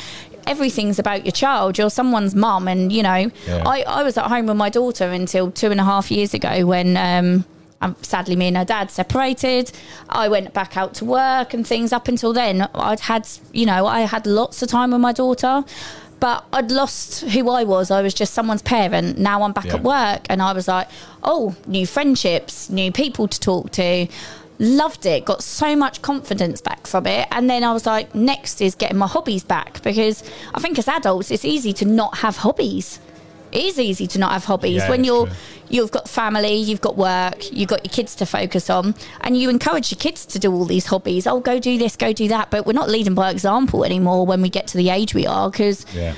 everything's about your child. You're someone's mum, and you know, yeah. I, I was at home with my daughter until two and a half years ago when um, um, sadly, me and her dad separated. I went back out to work and things. Up until then, I'd had, you know, I had lots of time with my daughter. but I'd lost who I was. I was just someone's parent. Now I'm back Yeah. at work, and I was like, oh, new friendships, new people to talk to. Loved it, got so much confidence back from it. And then I was like, next is getting my hobbies back because I think as adults, it's easy to not have hobbies. It is easy to not have hobbies Yeah, when you're true. you've got family, you've got work, you've got your kids to focus on, and you encourage your kids to do all these hobbies. Oh, go do this, go do that. But we're not leading by example anymore when we get to the age we are because Yeah.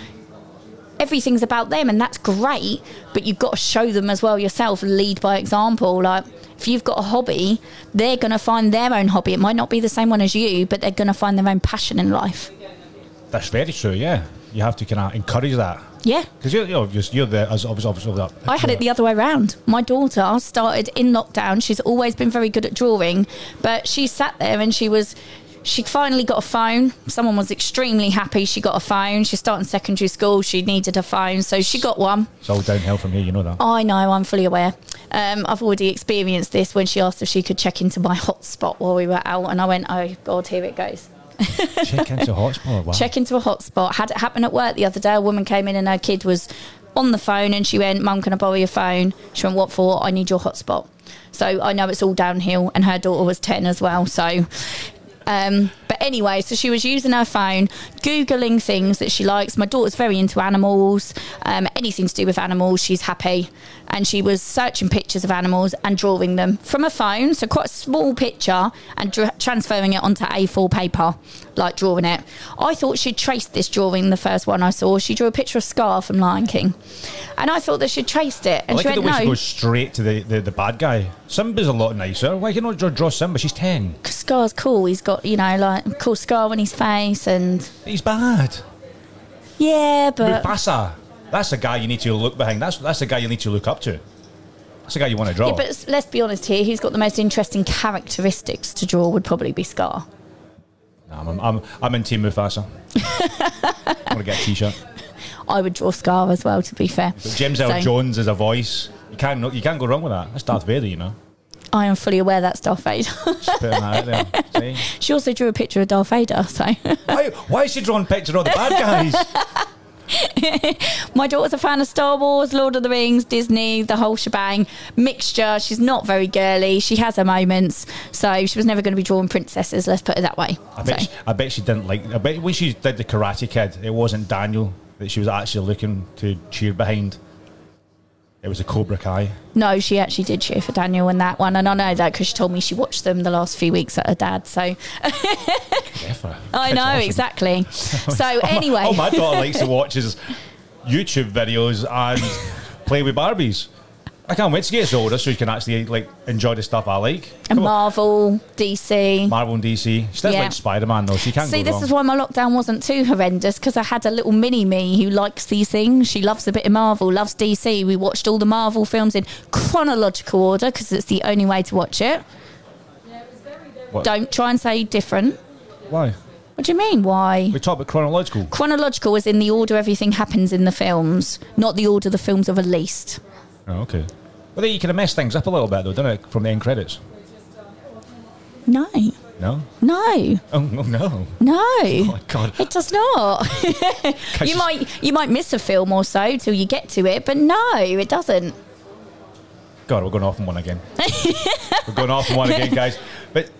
everything's about them, and that's great. But you've got to show them as well yourself, lead by example. Like if you've got a hobby, they're going to find their own hobby. It might not be the same one as you, but they're going to find their own passion in life. That's very true. Yeah, you have to kind of encourage that Yeah. because you're, you're you're you're the as obviously obviously that. I had it the other way around. My daughter started in lockdown. She's always been very good at drawing, but she sat there and she was. She finally got a phone. Someone was extremely happy she got a phone. She's starting secondary school. She needed a phone, so she got one. It's all downhill from here. You know that. I know, I'm fully aware. Um, I've already experienced this when she asked if she could check into my [LAUGHS] hotspot while we were out, and I went, "Oh God, here it goes." [LAUGHS] Check into a hotspot. Wow. check into a hotspot. Had it happen at work the other day. A woman came in and her kid was on the phone and she went, Mum, can I borrow your phone? She went, What for? I need your hotspot. So I know it's all downhill. And her daughter was 10 as well. So. Um, but anyway, so she was using her phone, Googling things that she likes. My daughter's very into animals, um, anything to do with animals, she's happy. And she was searching pictures of animals and drawing them from a phone, so quite a small picture, and dr- transferring it onto A4 paper, like drawing it. I thought she'd traced this drawing, the first one I saw. She drew a picture of Scar from Lion King. And I thought that she'd traced it. I And like she it the went, no. she goes straight to the, the, the bad guy. Simba's a lot nicer. Why can you not draw, Simba? She's 10. Scar's cool. He's got, you know, like a cool scar on his face. And He's bad. yeah, but. Mufasa. That's the guy you need to look behind. That's that's the guy you need to look up to. That's the guy you want to draw. Yeah, but let's be honest here. Who's got the most interesting characteristics to draw would probably be Scar. Nah, I'm, I'm, I'm in Team Mufasa. I want to get a t-shirt. I would draw Scar as well, to be fair. But James Earl So- Jones is a voice. You can't you can't go wrong with that. That's Darth Vader, you know. I am fully aware that's Darth Vader. Just putting that out there. [LAUGHS] She also drew a picture of Darth Vader, so [LAUGHS] Why why is she drawing pictures of the bad guys? [LAUGHS] my daughter's a fan of Star Wars, Lord of the Rings, Disney, the whole shebang. Mixture. She's not very girly. She has her moments, so she was never going to be drawing princesses. Let's put it that way. I bet, So- she, I bet she didn't like. I bet when she did the Karate Kid, it wasn't Daniel that she was actually looking to cheer behind. It was a Cobra Kai. No, she actually did cheer for Daniel in that one, and I know that because she told me she watched them the last few weeks at her dad. So [LAUGHS] [LAUGHS] I know awesome. exactly. [LAUGHS] So oh, anyway, all my daughter likes to watch is YouTube videos and play with Barbies. I can't wait to get older so she can actually like enjoy the stuff I like. and Come on. Marvel, DC. Marvel and DC. She does Yeah. like Spider Man though. She can't See, go this wrong. is why my lockdown wasn't too horrendous because I had a little mini me who likes these things. She loves a bit of Marvel, loves DC. We watched all the Marvel films in chronological order because it's the only way to watch it. What? Don't try and say different. Why? What do you mean? Why? We talk about chronological. Chronological is in the order everything happens in the films, not the order the films are released. Oh, okay. Well, then you can mess things up a little bit though, don't it? From the end credits. No, No. no, Oh, no, no. no. Oh my god. It does not. [LAUGHS] you might you might miss a film or so till you get to it, but no, it doesn't. God, we're going off on one again. we're going off on one again, guys. But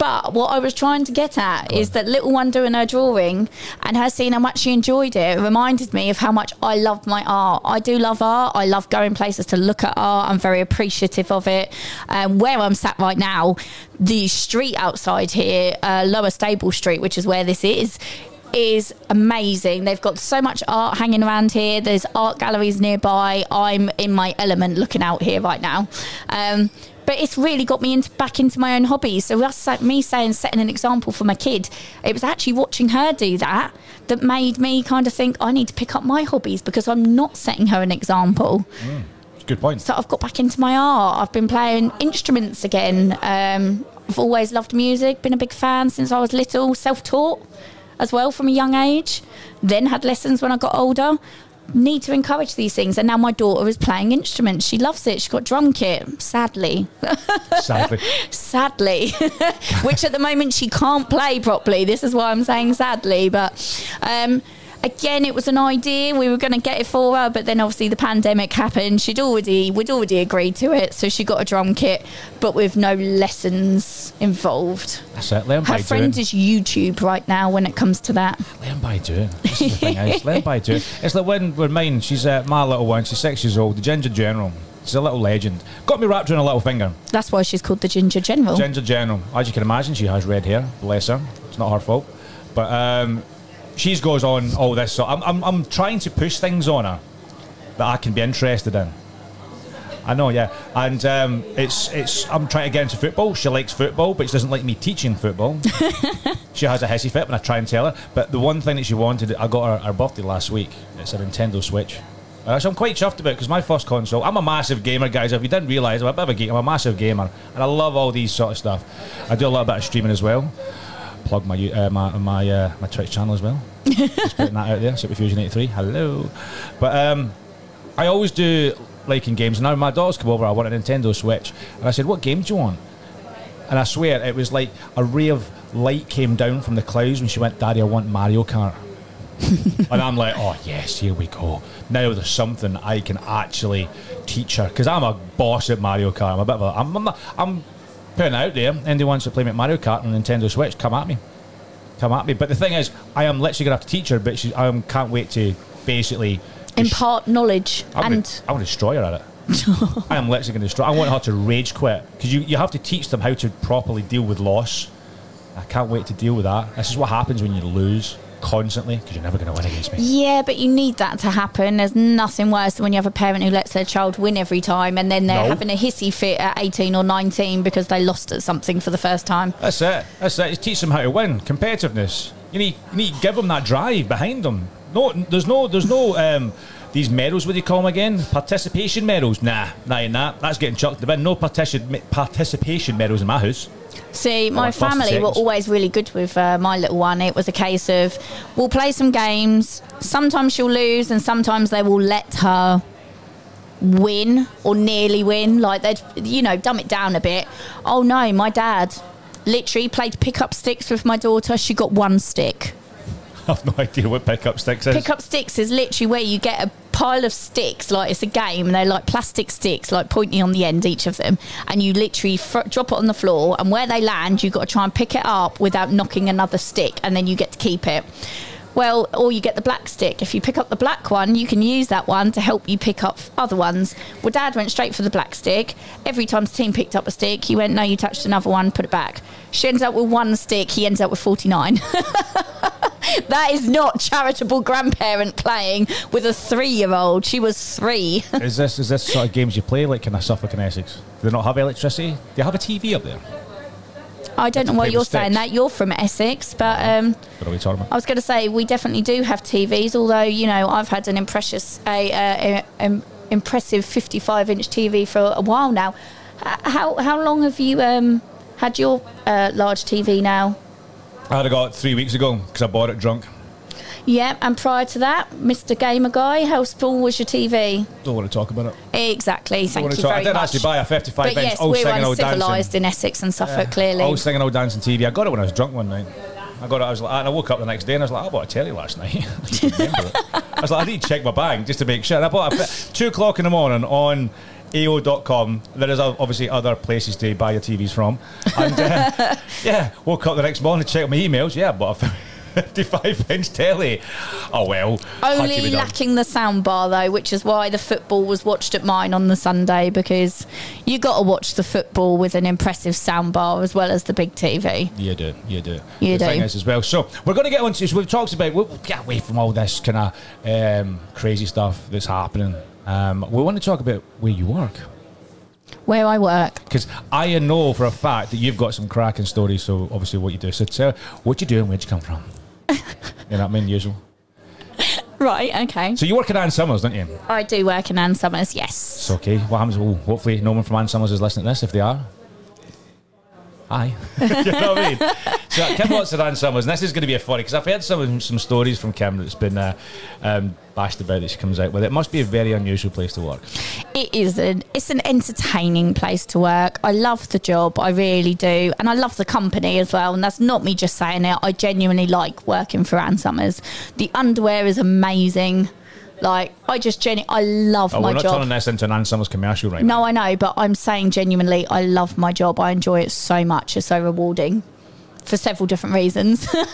But what I was trying to get at is that little one doing her drawing and her seeing how much she enjoyed it, reminded me of how much I love my art. I do love art. I love going places to look at art. I'm very appreciative of it. Um, where I'm sat right now, the street outside here, uh, Lower Stable Street, which is where this is, is amazing. They've got so much art hanging around here. There's art galleries nearby. I'm in my element looking out here right now. Um, but it's really got me into back into my own hobbies. So that's like me saying setting an example for my kid. It was actually watching her do that that made me kind of think I need to pick up my hobbies because I'm not setting her an example. a good point. So I've got back into my art. I've been playing instruments again. Um, I've always loved music, been a big fan since I was little, self taught as well from a young age. Then had lessons when I got older. Need to encourage these things. And now my daughter is playing instruments. She loves it. She's got drum kit, sadly. Sadly. [LAUGHS] sadly, [LAUGHS] which at the moment she can't play properly. This is why I'm saying sadly, but um, again, it was an idea. We were going to get it for her, but then obviously the pandemic happened. She'd already, we'd already agreed to it, so she got a drum kit, but with no lessons involved. That's it. Learn Her by friend doing. is YouTube right now when it comes to that. Learn by doing. This is the thing. is, [LAUGHS] learn by doing. It's like when when mine. She's uh, my little one. She's six years old. The Ginger General. She's a little legend. Got me wrapped around a little finger. That's why she's called the Ginger General. Ginger General. As you can imagine, she has red hair. Bless her. It's not her fault. But um, she goes on all this. So I'm, I'm, I'm trying to push things on her that I can be interested in. I know, yeah. And um, it's it's. I'm trying to get into football. She likes football, but she doesn't like me teaching football. [LAUGHS] she has a hissy fit when I try and tell her. But the one thing that she wanted, I got her her birthday last week. It's a Nintendo Switch. Uh, so I'm quite chuffed about because my first console. I'm a massive gamer, guys. If you didn't realise, I'm a bit of a geek. I'm a massive gamer, and I love all these sort of stuff. I do a little bit of streaming as well. Plug my uh, my my uh, my Twitch channel as well. Just putting that out there. Superfusion 83. Hello. But um, I always do liking games. And now my daughter's come over. I want a Nintendo Switch, and I said, "What game do you want?" And I swear it was like a ray of light came down from the clouds when she went, "Daddy, I want Mario Kart." [LAUGHS] and I'm like, "Oh yes, here we go." Now there's something I can actually teach her because I'm a boss at Mario Kart. I'm a bit of a, I'm, I'm, I'm putting it out there. Anyone wants to play me at Mario Kart on Nintendo Switch, come at me come at me. But the thing is, I am literally going to have to teach her, but she, I am, can't wait to basically. Impart knowledge I'm gonna, and I want to destroy her at it. [LAUGHS] I am literally going to destroy. I want her to rage quit because you, you have to teach them how to properly deal with loss. I can't wait to deal with that. This is what happens when you lose constantly because you're never going to win against me. Yeah, but you need that to happen. There's nothing worse than when you have a parent who lets their child win every time and then they're No. having a hissy fit at 18 or 19 because they lost at something for the first time. That's it. That's it. Just teach them how to win. Competitiveness. You need, you need to give them that drive behind them. No, there's no, there's no. Um, these medals, what do you call them again? Participation medals? Nah, not in that. That's getting chucked. There've been no partici- participation medals in my house. See, my like family were always really good with uh, my little one. It was a case of we'll play some games. Sometimes she'll lose, and sometimes they will let her win or nearly win. Like they'd, you know, dumb it down a bit. Oh no, my dad literally played pick up sticks with my daughter. She got one stick. [LAUGHS] I've no idea what pickup sticks is. Pick up sticks is literally where you get a pile of sticks, like it's a game. and They're like plastic sticks, like pointy on the end, each of them, and you literally fr- drop it on the floor. And where they land, you've got to try and pick it up without knocking another stick, and then you get to keep it. Well, or you get the black stick. If you pick up the black one, you can use that one to help you pick up other ones. Well, Dad went straight for the black stick. Every time the team picked up a stick, he went, "No, you touched another one. Put it back." She ends up with one stick. He ends up with forty-nine. [LAUGHS] [LAUGHS] That is not charitable grandparent playing with a three-year-old. She was three. [LAUGHS] is this is this sort of games you play like in a Suffolk and Essex? Do they not have electricity? Do you have a TV up there? I don't know why you're saying that. You're from Essex, but um, What are we talking I was going to say we definitely do have TVs. Although you know, I've had an impressive, a, um, impressive 55-inch TV for a while now. How how long have you um, had your uh, large TV now? I had it got it three weeks ago because I bought it drunk. Yeah, and prior to that, Mr. Gamer Guy, how small was your TV? Don't want to talk about it. Exactly. Don't Thank want you to talk. I very did much. actually buy a 55 But inch yes, old we're singing, old uncivilised dancing. in Essex and Suffolk, clearly. Old singing, old dancing TV. I got it when I was drunk one night. I got it. I was like, and I woke up the next day and I was like, I bought a telly last night. [LAUGHS] I didn't remember it. I was like, I need to check my bag just to make sure. And I bought it at two o'clock in the morning on AO.com. There is obviously other places to buy your TVs from. And uh, [LAUGHS] yeah, woke up the next morning to check my emails. Yeah, bought a [LAUGHS] 55 inch telly. Oh well. had to be Only lacking the sound bar though, which is why the football was watched at mine on the Sunday because you got to watch the football with an impressive sound bar as well as the big TV. You do, you do. You the thing do. is as well. So we're going to get on to. So we've talked about. We'll get away from all this kind of um, crazy stuff that's happening. Um, we want to talk about where you work Where I work, because I know for a fact that you've got some cracking stories. So obviously, what you do. So tell what you do and where'd you come from. [LAUGHS] you know what I mean? Usual. right? Okay, So you work at Ann Summers, don't you? I do work in Ann Summers. Yes. It's okay. What happens? Well, hopefully, no one from Ann Summers is listening to this. If they are, Aye. [LAUGHS] you know what I mean? So Kim wants to run Summers, and this is going to be a funny because I've heard some some stories from Kim that's been uh, um, bashed about that she comes out with. It must be a very unusual place to work. It is an it's an entertaining place to work. I love the job, I really do, and I love the company as well. And that's not me just saying it. I genuinely like working for Ann Summers. The underwear is amazing. Like I just genuinely, I love Oh, my we're not job. turning this into Ann Summers commercial right No, I know, but I'm saying genuinely, I love my job. I enjoy it so much. It's so rewarding for several different reasons. now.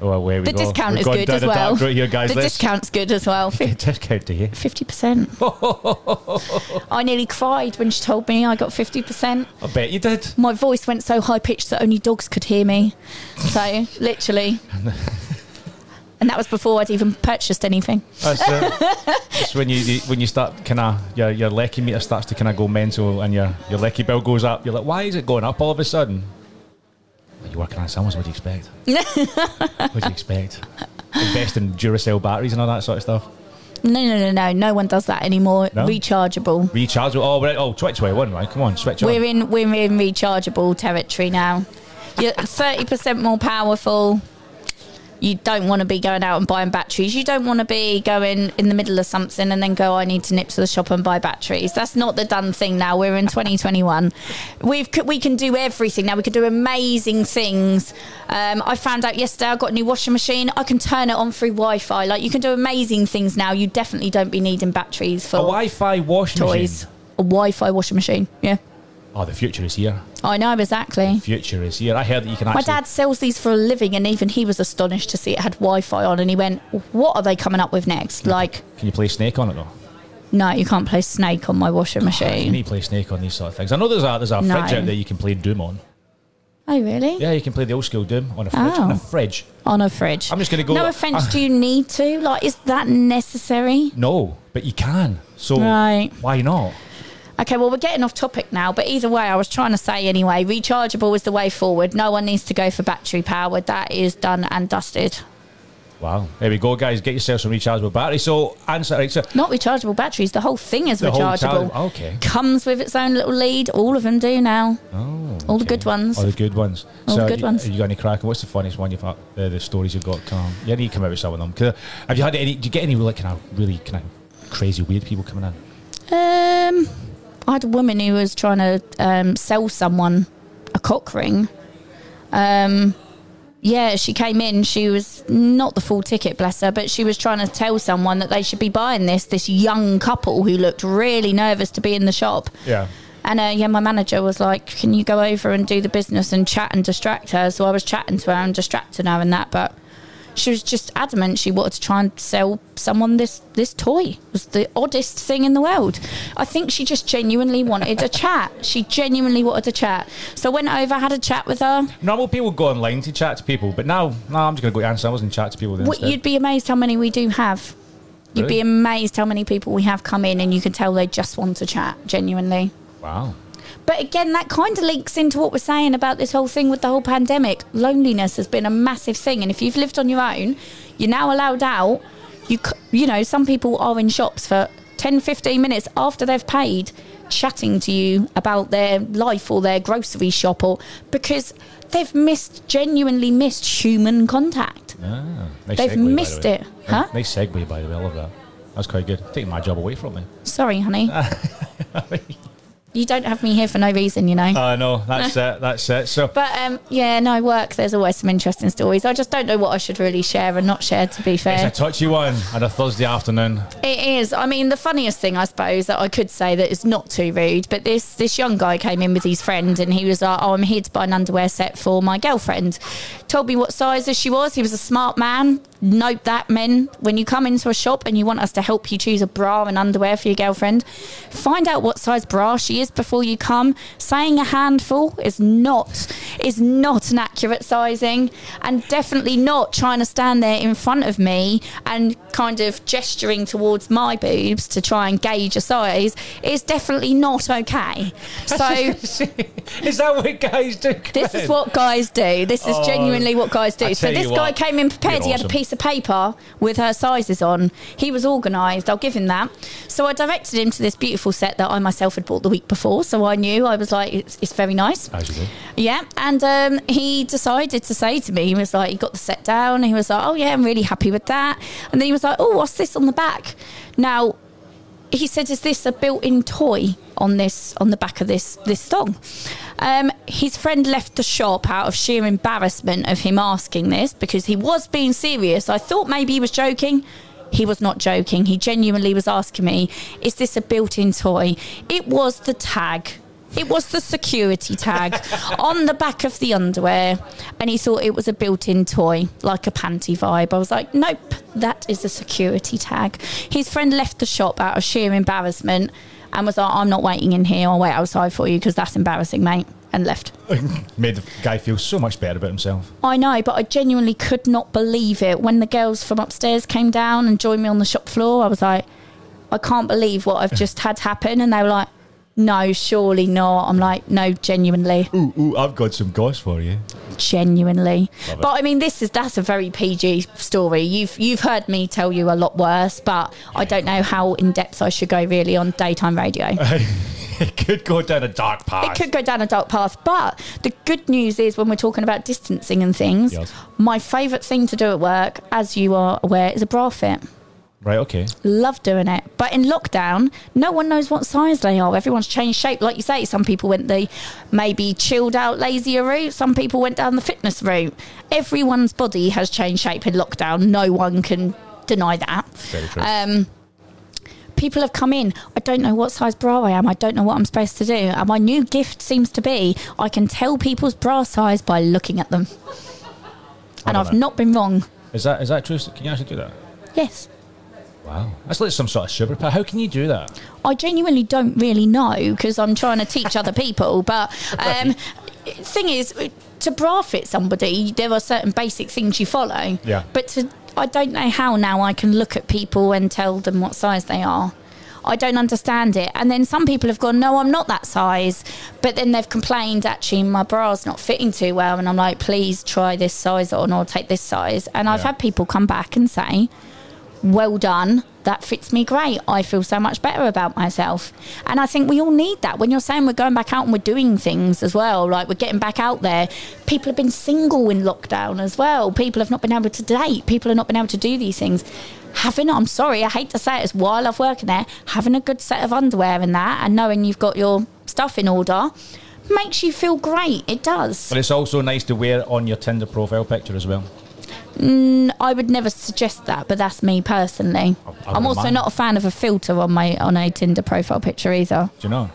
Oh, away we the go. discount We've is good as well. here, guys. the Let's- discount's good as well. discount to you. Fifty percent. [LAUGHS] I nearly cried when she told me I got fifty percent. I bet you did. My voice went so high pitched that only dogs could hear me. So literally. [LAUGHS] And that was before I'd even purchased anything. That's, uh, that's when you, you when you start kind of your your lecky meter starts to kind of go mental and your your lecky bill goes up. You're like, why is it going up all of a sudden? Well, you're working on Summers. What do you expect? [LAUGHS] what do you expect? Invest in Duracell batteries and all that sort of stuff. No, no, no, no. No one does that anymore. No? Rechargeable. Recharge. Oh, right. Oh, 2021, right? Come on, switch on. We're in we're in rechargeable territory now. You're thirty percent more powerful. You don't want to be going out and buying batteries. You don't want to be going in the middle of something and then go, I need to nip to the shop and buy batteries. That's not the done thing now. We're in 2021. We've we can do everything now. We can do amazing things. Um, I found out yesterday I got a new washing machine. I can turn it on through Wi-Fi. Like you can do amazing things now. You definitely don't be needing batteries for a Wi-Fi washing toys. machine. A Wi-Fi washing machine. Yeah, Oh, the future is here. I know exactly. The Future is here. I heard that you can My dad sells these for a living, and even he was astonished to see it had Wi-Fi on. And he went, "What are they coming up with next?" Like, Can you play Snake on it though? no, you can't play Snake on my washing You machine. need to play Snake on these sort of things. I know there's a there's a No. fridge out there you can play Doom on. Oh, really? Yeah, you can play the old school Doom on a fridge. Oh. On a fridge. On a fridge. I'm just gonna go- No offense, uh, do you need to? Like, is that necessary? No, but you can. So Right. why not? Okay, well, we're getting off topic now, but either way, I was trying to say anyway, rechargeable is the way forward. No one needs to go for battery powered. That is done and dusted. Wow. There we go, guys. Get yourself some rechargeable batteries. So answer right. So Not rechargeable batteries. The whole thing is The rechargeable. charge- okay. Comes with its own little lead. All of them do now. oh, All the good ones. All the good ones. All so the good you, ones. Have you got any crack? What's the funniest one you've had? Uh, the stories you've got. Come on. Yeah, you need to come out with some of them. have you had any? Do you get any like kind of really kind of crazy weird people coming in? Um, I had a woman who was trying to um, sell someone a cock ring. Um, yeah, she came in. She was not the full ticket, bless her, but she was trying to tell someone that they should be buying this. This young couple who looked really nervous to be in the shop. Yeah. And uh, yeah, my manager was like, "Can you go over and do the business and chat and distract her?" So I was chatting to her and distracting her and that, but she was just adamant she wanted to try and sell someone this this toy. It was the oddest thing in the world. I think she just genuinely wanted a chat. She genuinely wanted a chat. So I went over, had a chat with her. Normal people go online to chat to people, but now, no, I'm just going to go to Summers and chat to people. Instead. you'd be amazed how many we do have. You'd be amazed how many people we have come in, and you can tell they just want to chat genuinely. Wow. But again, that kind of links into what we're saying about this whole thing with the whole pandemic. Loneliness has been a massive thing, and if you've lived on your own, you're now allowed out. You you know, some people are in shops for 10, 15 minutes after they've paid, chatting to you about their life or their grocery shop, or because they've missed, genuinely missed human contact. Ah, nice They've segue, the missed way. it, huh? Nice segue, by the way. I love that. That's quite good. Taking my job away from me. Sorry, honey. [LAUGHS] you don't have me here for no reason, you know. I know. That's [LAUGHS] it. That's it. So, But um, yeah, no work. There's always some interesting stories. I just don't know what I should really share and not share. To be fair, it's a touchy one on a Thursday afternoon. it is. I mean, the funniest thing I suppose that I could say that is not too rude, but this this young guy came in with his friend and he was like, "Oh, I'm here to buy an underwear set for my girlfriend." Told me what sizes she was. He was a smart man. Note that, men, when you come into a shop and you want us to help you choose a bra and underwear for your girlfriend, find out what size bra she is before you come. Saying a handful is not is not an accurate sizing, and definitely not trying to stand there in front of me and kind of gesturing towards my boobs to try and gauge a size is definitely not okay. [LAUGHS] So. is that what guys do? This is what guys do. This is Oh, genuinely what guys do. So this guy what, came in prepared. He had a piece piece of paper with her sizes on. He was organised. I'll give him that. So I directed him to this beautiful set that I myself had bought the week before. So I knew I was like, it's, it's very nice. As you do. Yeah, and um, he decided to say to me, he was like, he got the set down. He was like, oh yeah, I'm really happy with that. And then he was like, oh, what's this on the back? Now, he said, "Is this a built-in toy on this on the back of this this song?" Um, his friend left the shop out of sheer embarrassment of him asking this because he was being serious. I thought maybe he was joking. He was not joking. He genuinely was asking me, "Is this a built-in toy?" It was the tag. It was the security tag [LAUGHS] on the back of the underwear, and he thought it was a built-in toy, like a panty vibe. I was like, "Nope, that is a security tag." His friend left the shop out of sheer embarrassment and was like, "I'm not waiting in here. I'll wait outside for you because that's embarrassing, mate," and left. [LAUGHS] Made the guy feel so much better about himself. I know, but I genuinely could not believe it when the girls from upstairs came down and joined me on the shop floor. I was like, "I can't believe what I've [LAUGHS] just had happen," and they were like. No, surely not. I'm like, no, genuinely, Ooh, ooh, I've got some goss for you. genuinely. Love it. But I mean, this is that's a very PG story. You've you've heard me tell you a lot worse, but I don't know how in depth I should go really on daytime radio. [LAUGHS] it could go down a dark path. It could go down a dark path, but the good news is when we're talking about distancing and things, Yes. my favourite thing to do at work, as you are aware, is a bra fit. Right, okay. Love doing it. But in lockdown, no one knows what size they are. Everyone's changed shape. Like you say, some people went the maybe chilled out, lazier route. Some people went down the fitness route. Everyone's body has changed shape in lockdown. No one can deny that. Very true. Um, people have come in. I don't know what size bra I am. I don't know what I'm supposed to do. And my new gift seems to be I can tell people's bra size by looking at them. And I've it. not been wrong. is that is that true? Can you actually do that? Yes. Wow. That's like some sort of superpower. How can you do that? I genuinely don't really know because I'm trying to teach other people. But [LAUGHS] um, thing is, to bra fit somebody, there are certain basic things you follow. Yeah. But to, I don't know how now I can look at people and tell them what size they are. I don't understand it. And then some people have gone, no, I'm not that size. But then they've complained, actually, my bra's not fitting too well. And I'm like, please try this size on or take this size. And I've had people come back and say, well done. That fits me great. I feel so much better about myself. And I think we all need that. When you're saying we're going back out and we're doing things as well, like we're getting back out there, people have been single in lockdown as well. People have not been able to date. People have not been able to do these things. Having, I'm sorry, I hate to say it, it's while I've working there, having a good set of underwear and that, and knowing you've got your stuff in order, makes you feel great. It does. But it's also nice to wear on your Tinder profile picture as well. Mm, I would never suggest that, but that's me personally. I I'm also mind. not a fan of a filter on my on a Tinder profile picture either. Do you know?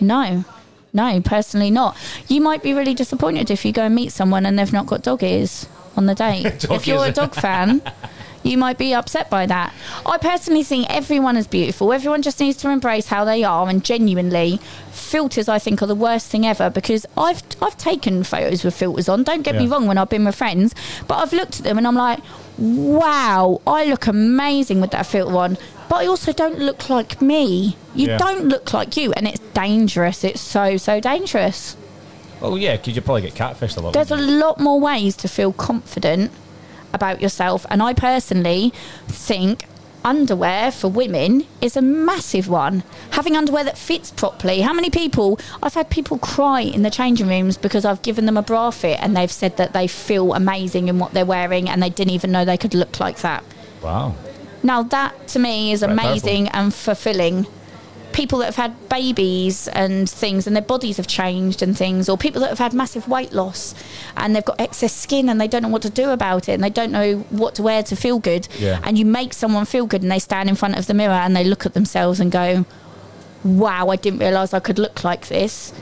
No. No, personally not. You might be really disappointed if you go and meet someone and they've not got dog ears on the [LAUGHS] date. if you're a dog fan, [LAUGHS] you might be upset by that. I personally think everyone is beautiful. Everyone just needs to embrace how they are and genuinely filters I think are the worst thing ever because I've I've taken photos with filters on. Don't get me wrong when I've been with friends, but I've looked at them and I'm like, "Wow, I look amazing with that filter on." But I also don't look like me. You Yeah. don't look like you and it's dangerous. It's so so dangerous. Well, yeah, because you probably get catfished a lot. There's a lot more ways to feel confident about yourself. And I personally think underwear for women is a massive one. Having underwear that fits properly. How many people, I've had people cry in the changing rooms because I've given them a bra fit and they've said that they feel amazing in what they're wearing and they didn't even know they could look like that. Wow. Now, that to me is Very amazing and fulfilling. People that have had babies and things, and their bodies have changed and things, or people that have had massive weight loss and they've got excess skin and they don't know what to do about it and they don't know what to wear to feel good. Yeah. And you make someone feel good and they stand in front of the mirror and they look at themselves and go, Wow, I didn't realise I could look like this.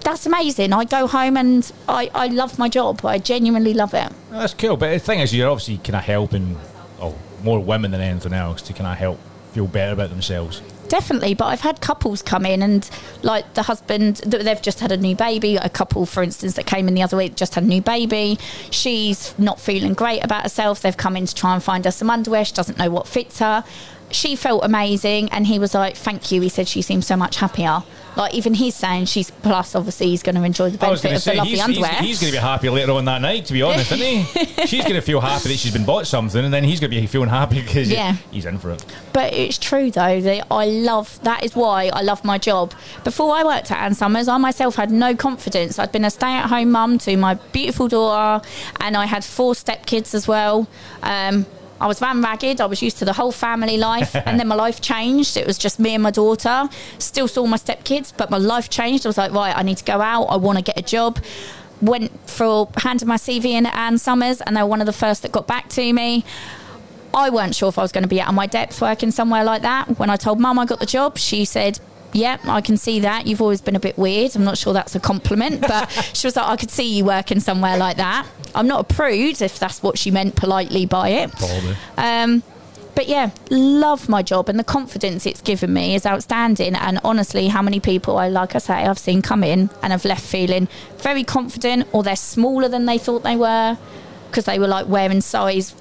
That's amazing. I go home and I, I love my job. I genuinely love it. Well, that's cool. But the thing is, you're obviously kind of helping, oh, more women than anything else to kind of help feel better about themselves. Definitely, but I've had couples come in and like the husband, th- they've just had a new baby. A couple, for instance, that came in the other week just had a new baby. She's not feeling great about herself. They've come in to try and find her some underwear. She doesn't know what fits her. she felt amazing, and he was like, "Thank you." He said she seems so much happier. Like even he's saying she's plus. Obviously, he's going to enjoy the benefit of the lovely he's, underwear. he's, he's going to be happy later on that night. To be honest, isn't he? [LAUGHS] She's going to feel happy that she's been bought something, and then he's going to be feeling happy because Yeah. he's in for it. But it's true though that I love that is why I love my job. Before I worked at Ann Summers, I myself had no confidence. I'd been a stay-at-home mum to my beautiful daughter, and I had four stepkids as well. Um, I was van ragged. I was used to the whole family life, and then my life changed. It was just me and my daughter. Still saw my stepkids, but my life changed. I was like, right, I need to go out. I want to get a job. Went for handed my CV in at Ann Summers, and they were one of the first that got back to me. I weren't sure if I was going to be out of my depth working somewhere like that. When I told mum I got the job, she said, Yeah, I can see that. You've always been a bit weird. I'm not sure that's a compliment, [LAUGHS] but she was like, I could see you working somewhere like that. I'm not a prude, if that's what she meant politely by it. Probably. Um, but yeah, love my job and the confidence it's given me is outstanding. And honestly, how many people I, like I say, I've seen come in and have left feeling very confident or they're smaller than they thought they were because they were like wearing size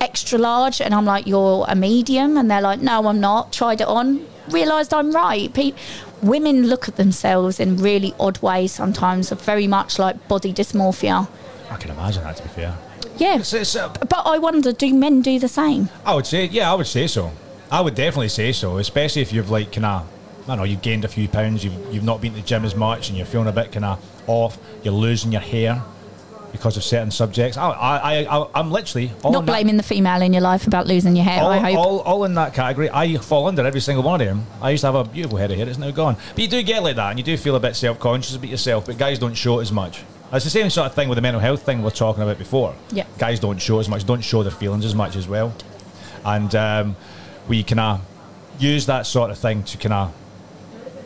extra large. And I'm like, you're a medium. And they're like, no, I'm not. Tried it on, realised I'm right. Pe- women look at themselves in really odd ways sometimes, very much like body dysmorphia. I can imagine that. To be fair, Yeah. it's, it's, uh, But I wonder, do men do the same? I would say, yeah, I would say so. I would definitely say so, especially if you've like kind of, I don't know, you've gained a few pounds, you've you've not been to the gym as much, and you're feeling a bit kind of off. You're losing your hair because of certain subjects. I, I, I, I'm literally all Not in that- blaming the female in your life about losing your hair, all, I hope. all, all in that category. I fall under every single one of them. I used to have a beautiful head of hair. It's now gone. But you do get like that, and you do feel a bit self-conscious about yourself. But guys don't show it as much. It's the same sort of thing with the mental health thing we we're talking about before. Yeah. Guys don't show as much. Don't show their feelings as much as well. And um, we can of use that sort of thing to kind of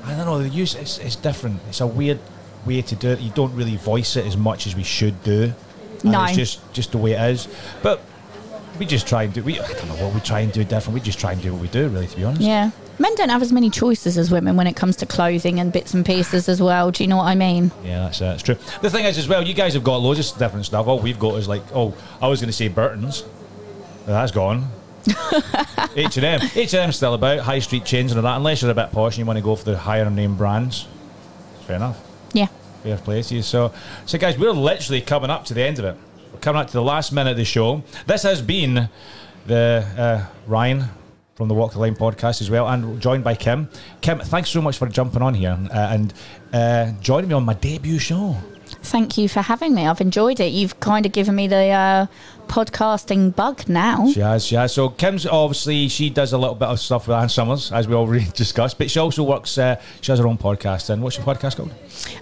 I don't know. The use it's, it's different. It's a weird way to do it. You don't really voice it as much as we should do. And No. it's just just the way it is. But we just try and do. We I don't know what we try and do different. We just try and do what we do. Really, to be honest. yeah. Men don't have as many choices as women when it comes to clothing and bits and pieces as well. Do you know what I mean? Yeah, that's uh, that's true. The thing is, as well, you guys have got loads of different stuff. All we've got is like, oh, I was going to say Burton's. Well, That's gone. [LAUGHS] H and M. H and M's still about high street chains and all that. Unless you're a bit posh and you want to go for the higher name brands, fair enough. Yeah. Fair play to you. So, so guys, we're literally coming up to the end of it. We're coming up to the last minute of the show. This has been the uh, Ryan from the Walk the Line podcast as well, and joined by Kim. Kim, thanks so much for jumping on here uh, and uh, joining me on my debut show. Thank you for having me. I've enjoyed it. You've kind of given me the uh, podcasting bug now. She has, she has. So Kim's obviously she does a little bit of stuff with Ann Summers, as we already [LAUGHS] discussed, but she also works. Uh, she has her own podcast. And what's your podcast called?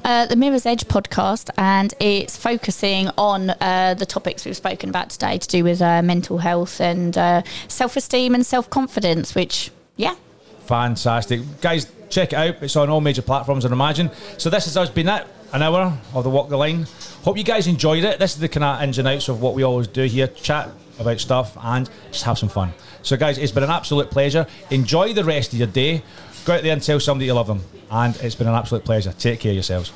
Uh, the Mirror's Edge podcast, and it's focusing on uh, the topics we've spoken about today to do with uh, mental health and uh, self esteem and self confidence, which, yeah, Fantastic. Guys, check it out. It's on all major platforms, I imagine. So this has us been it, an hour of the Walk the Line. Hope you guys enjoyed it. This is the kind of ins and outs of what we always do here. Chat about stuff and just have some fun. So guys, it's been an absolute pleasure. Enjoy the rest of your day. Go out there and tell somebody you love them. And it's been an absolute pleasure. Take care of yourselves.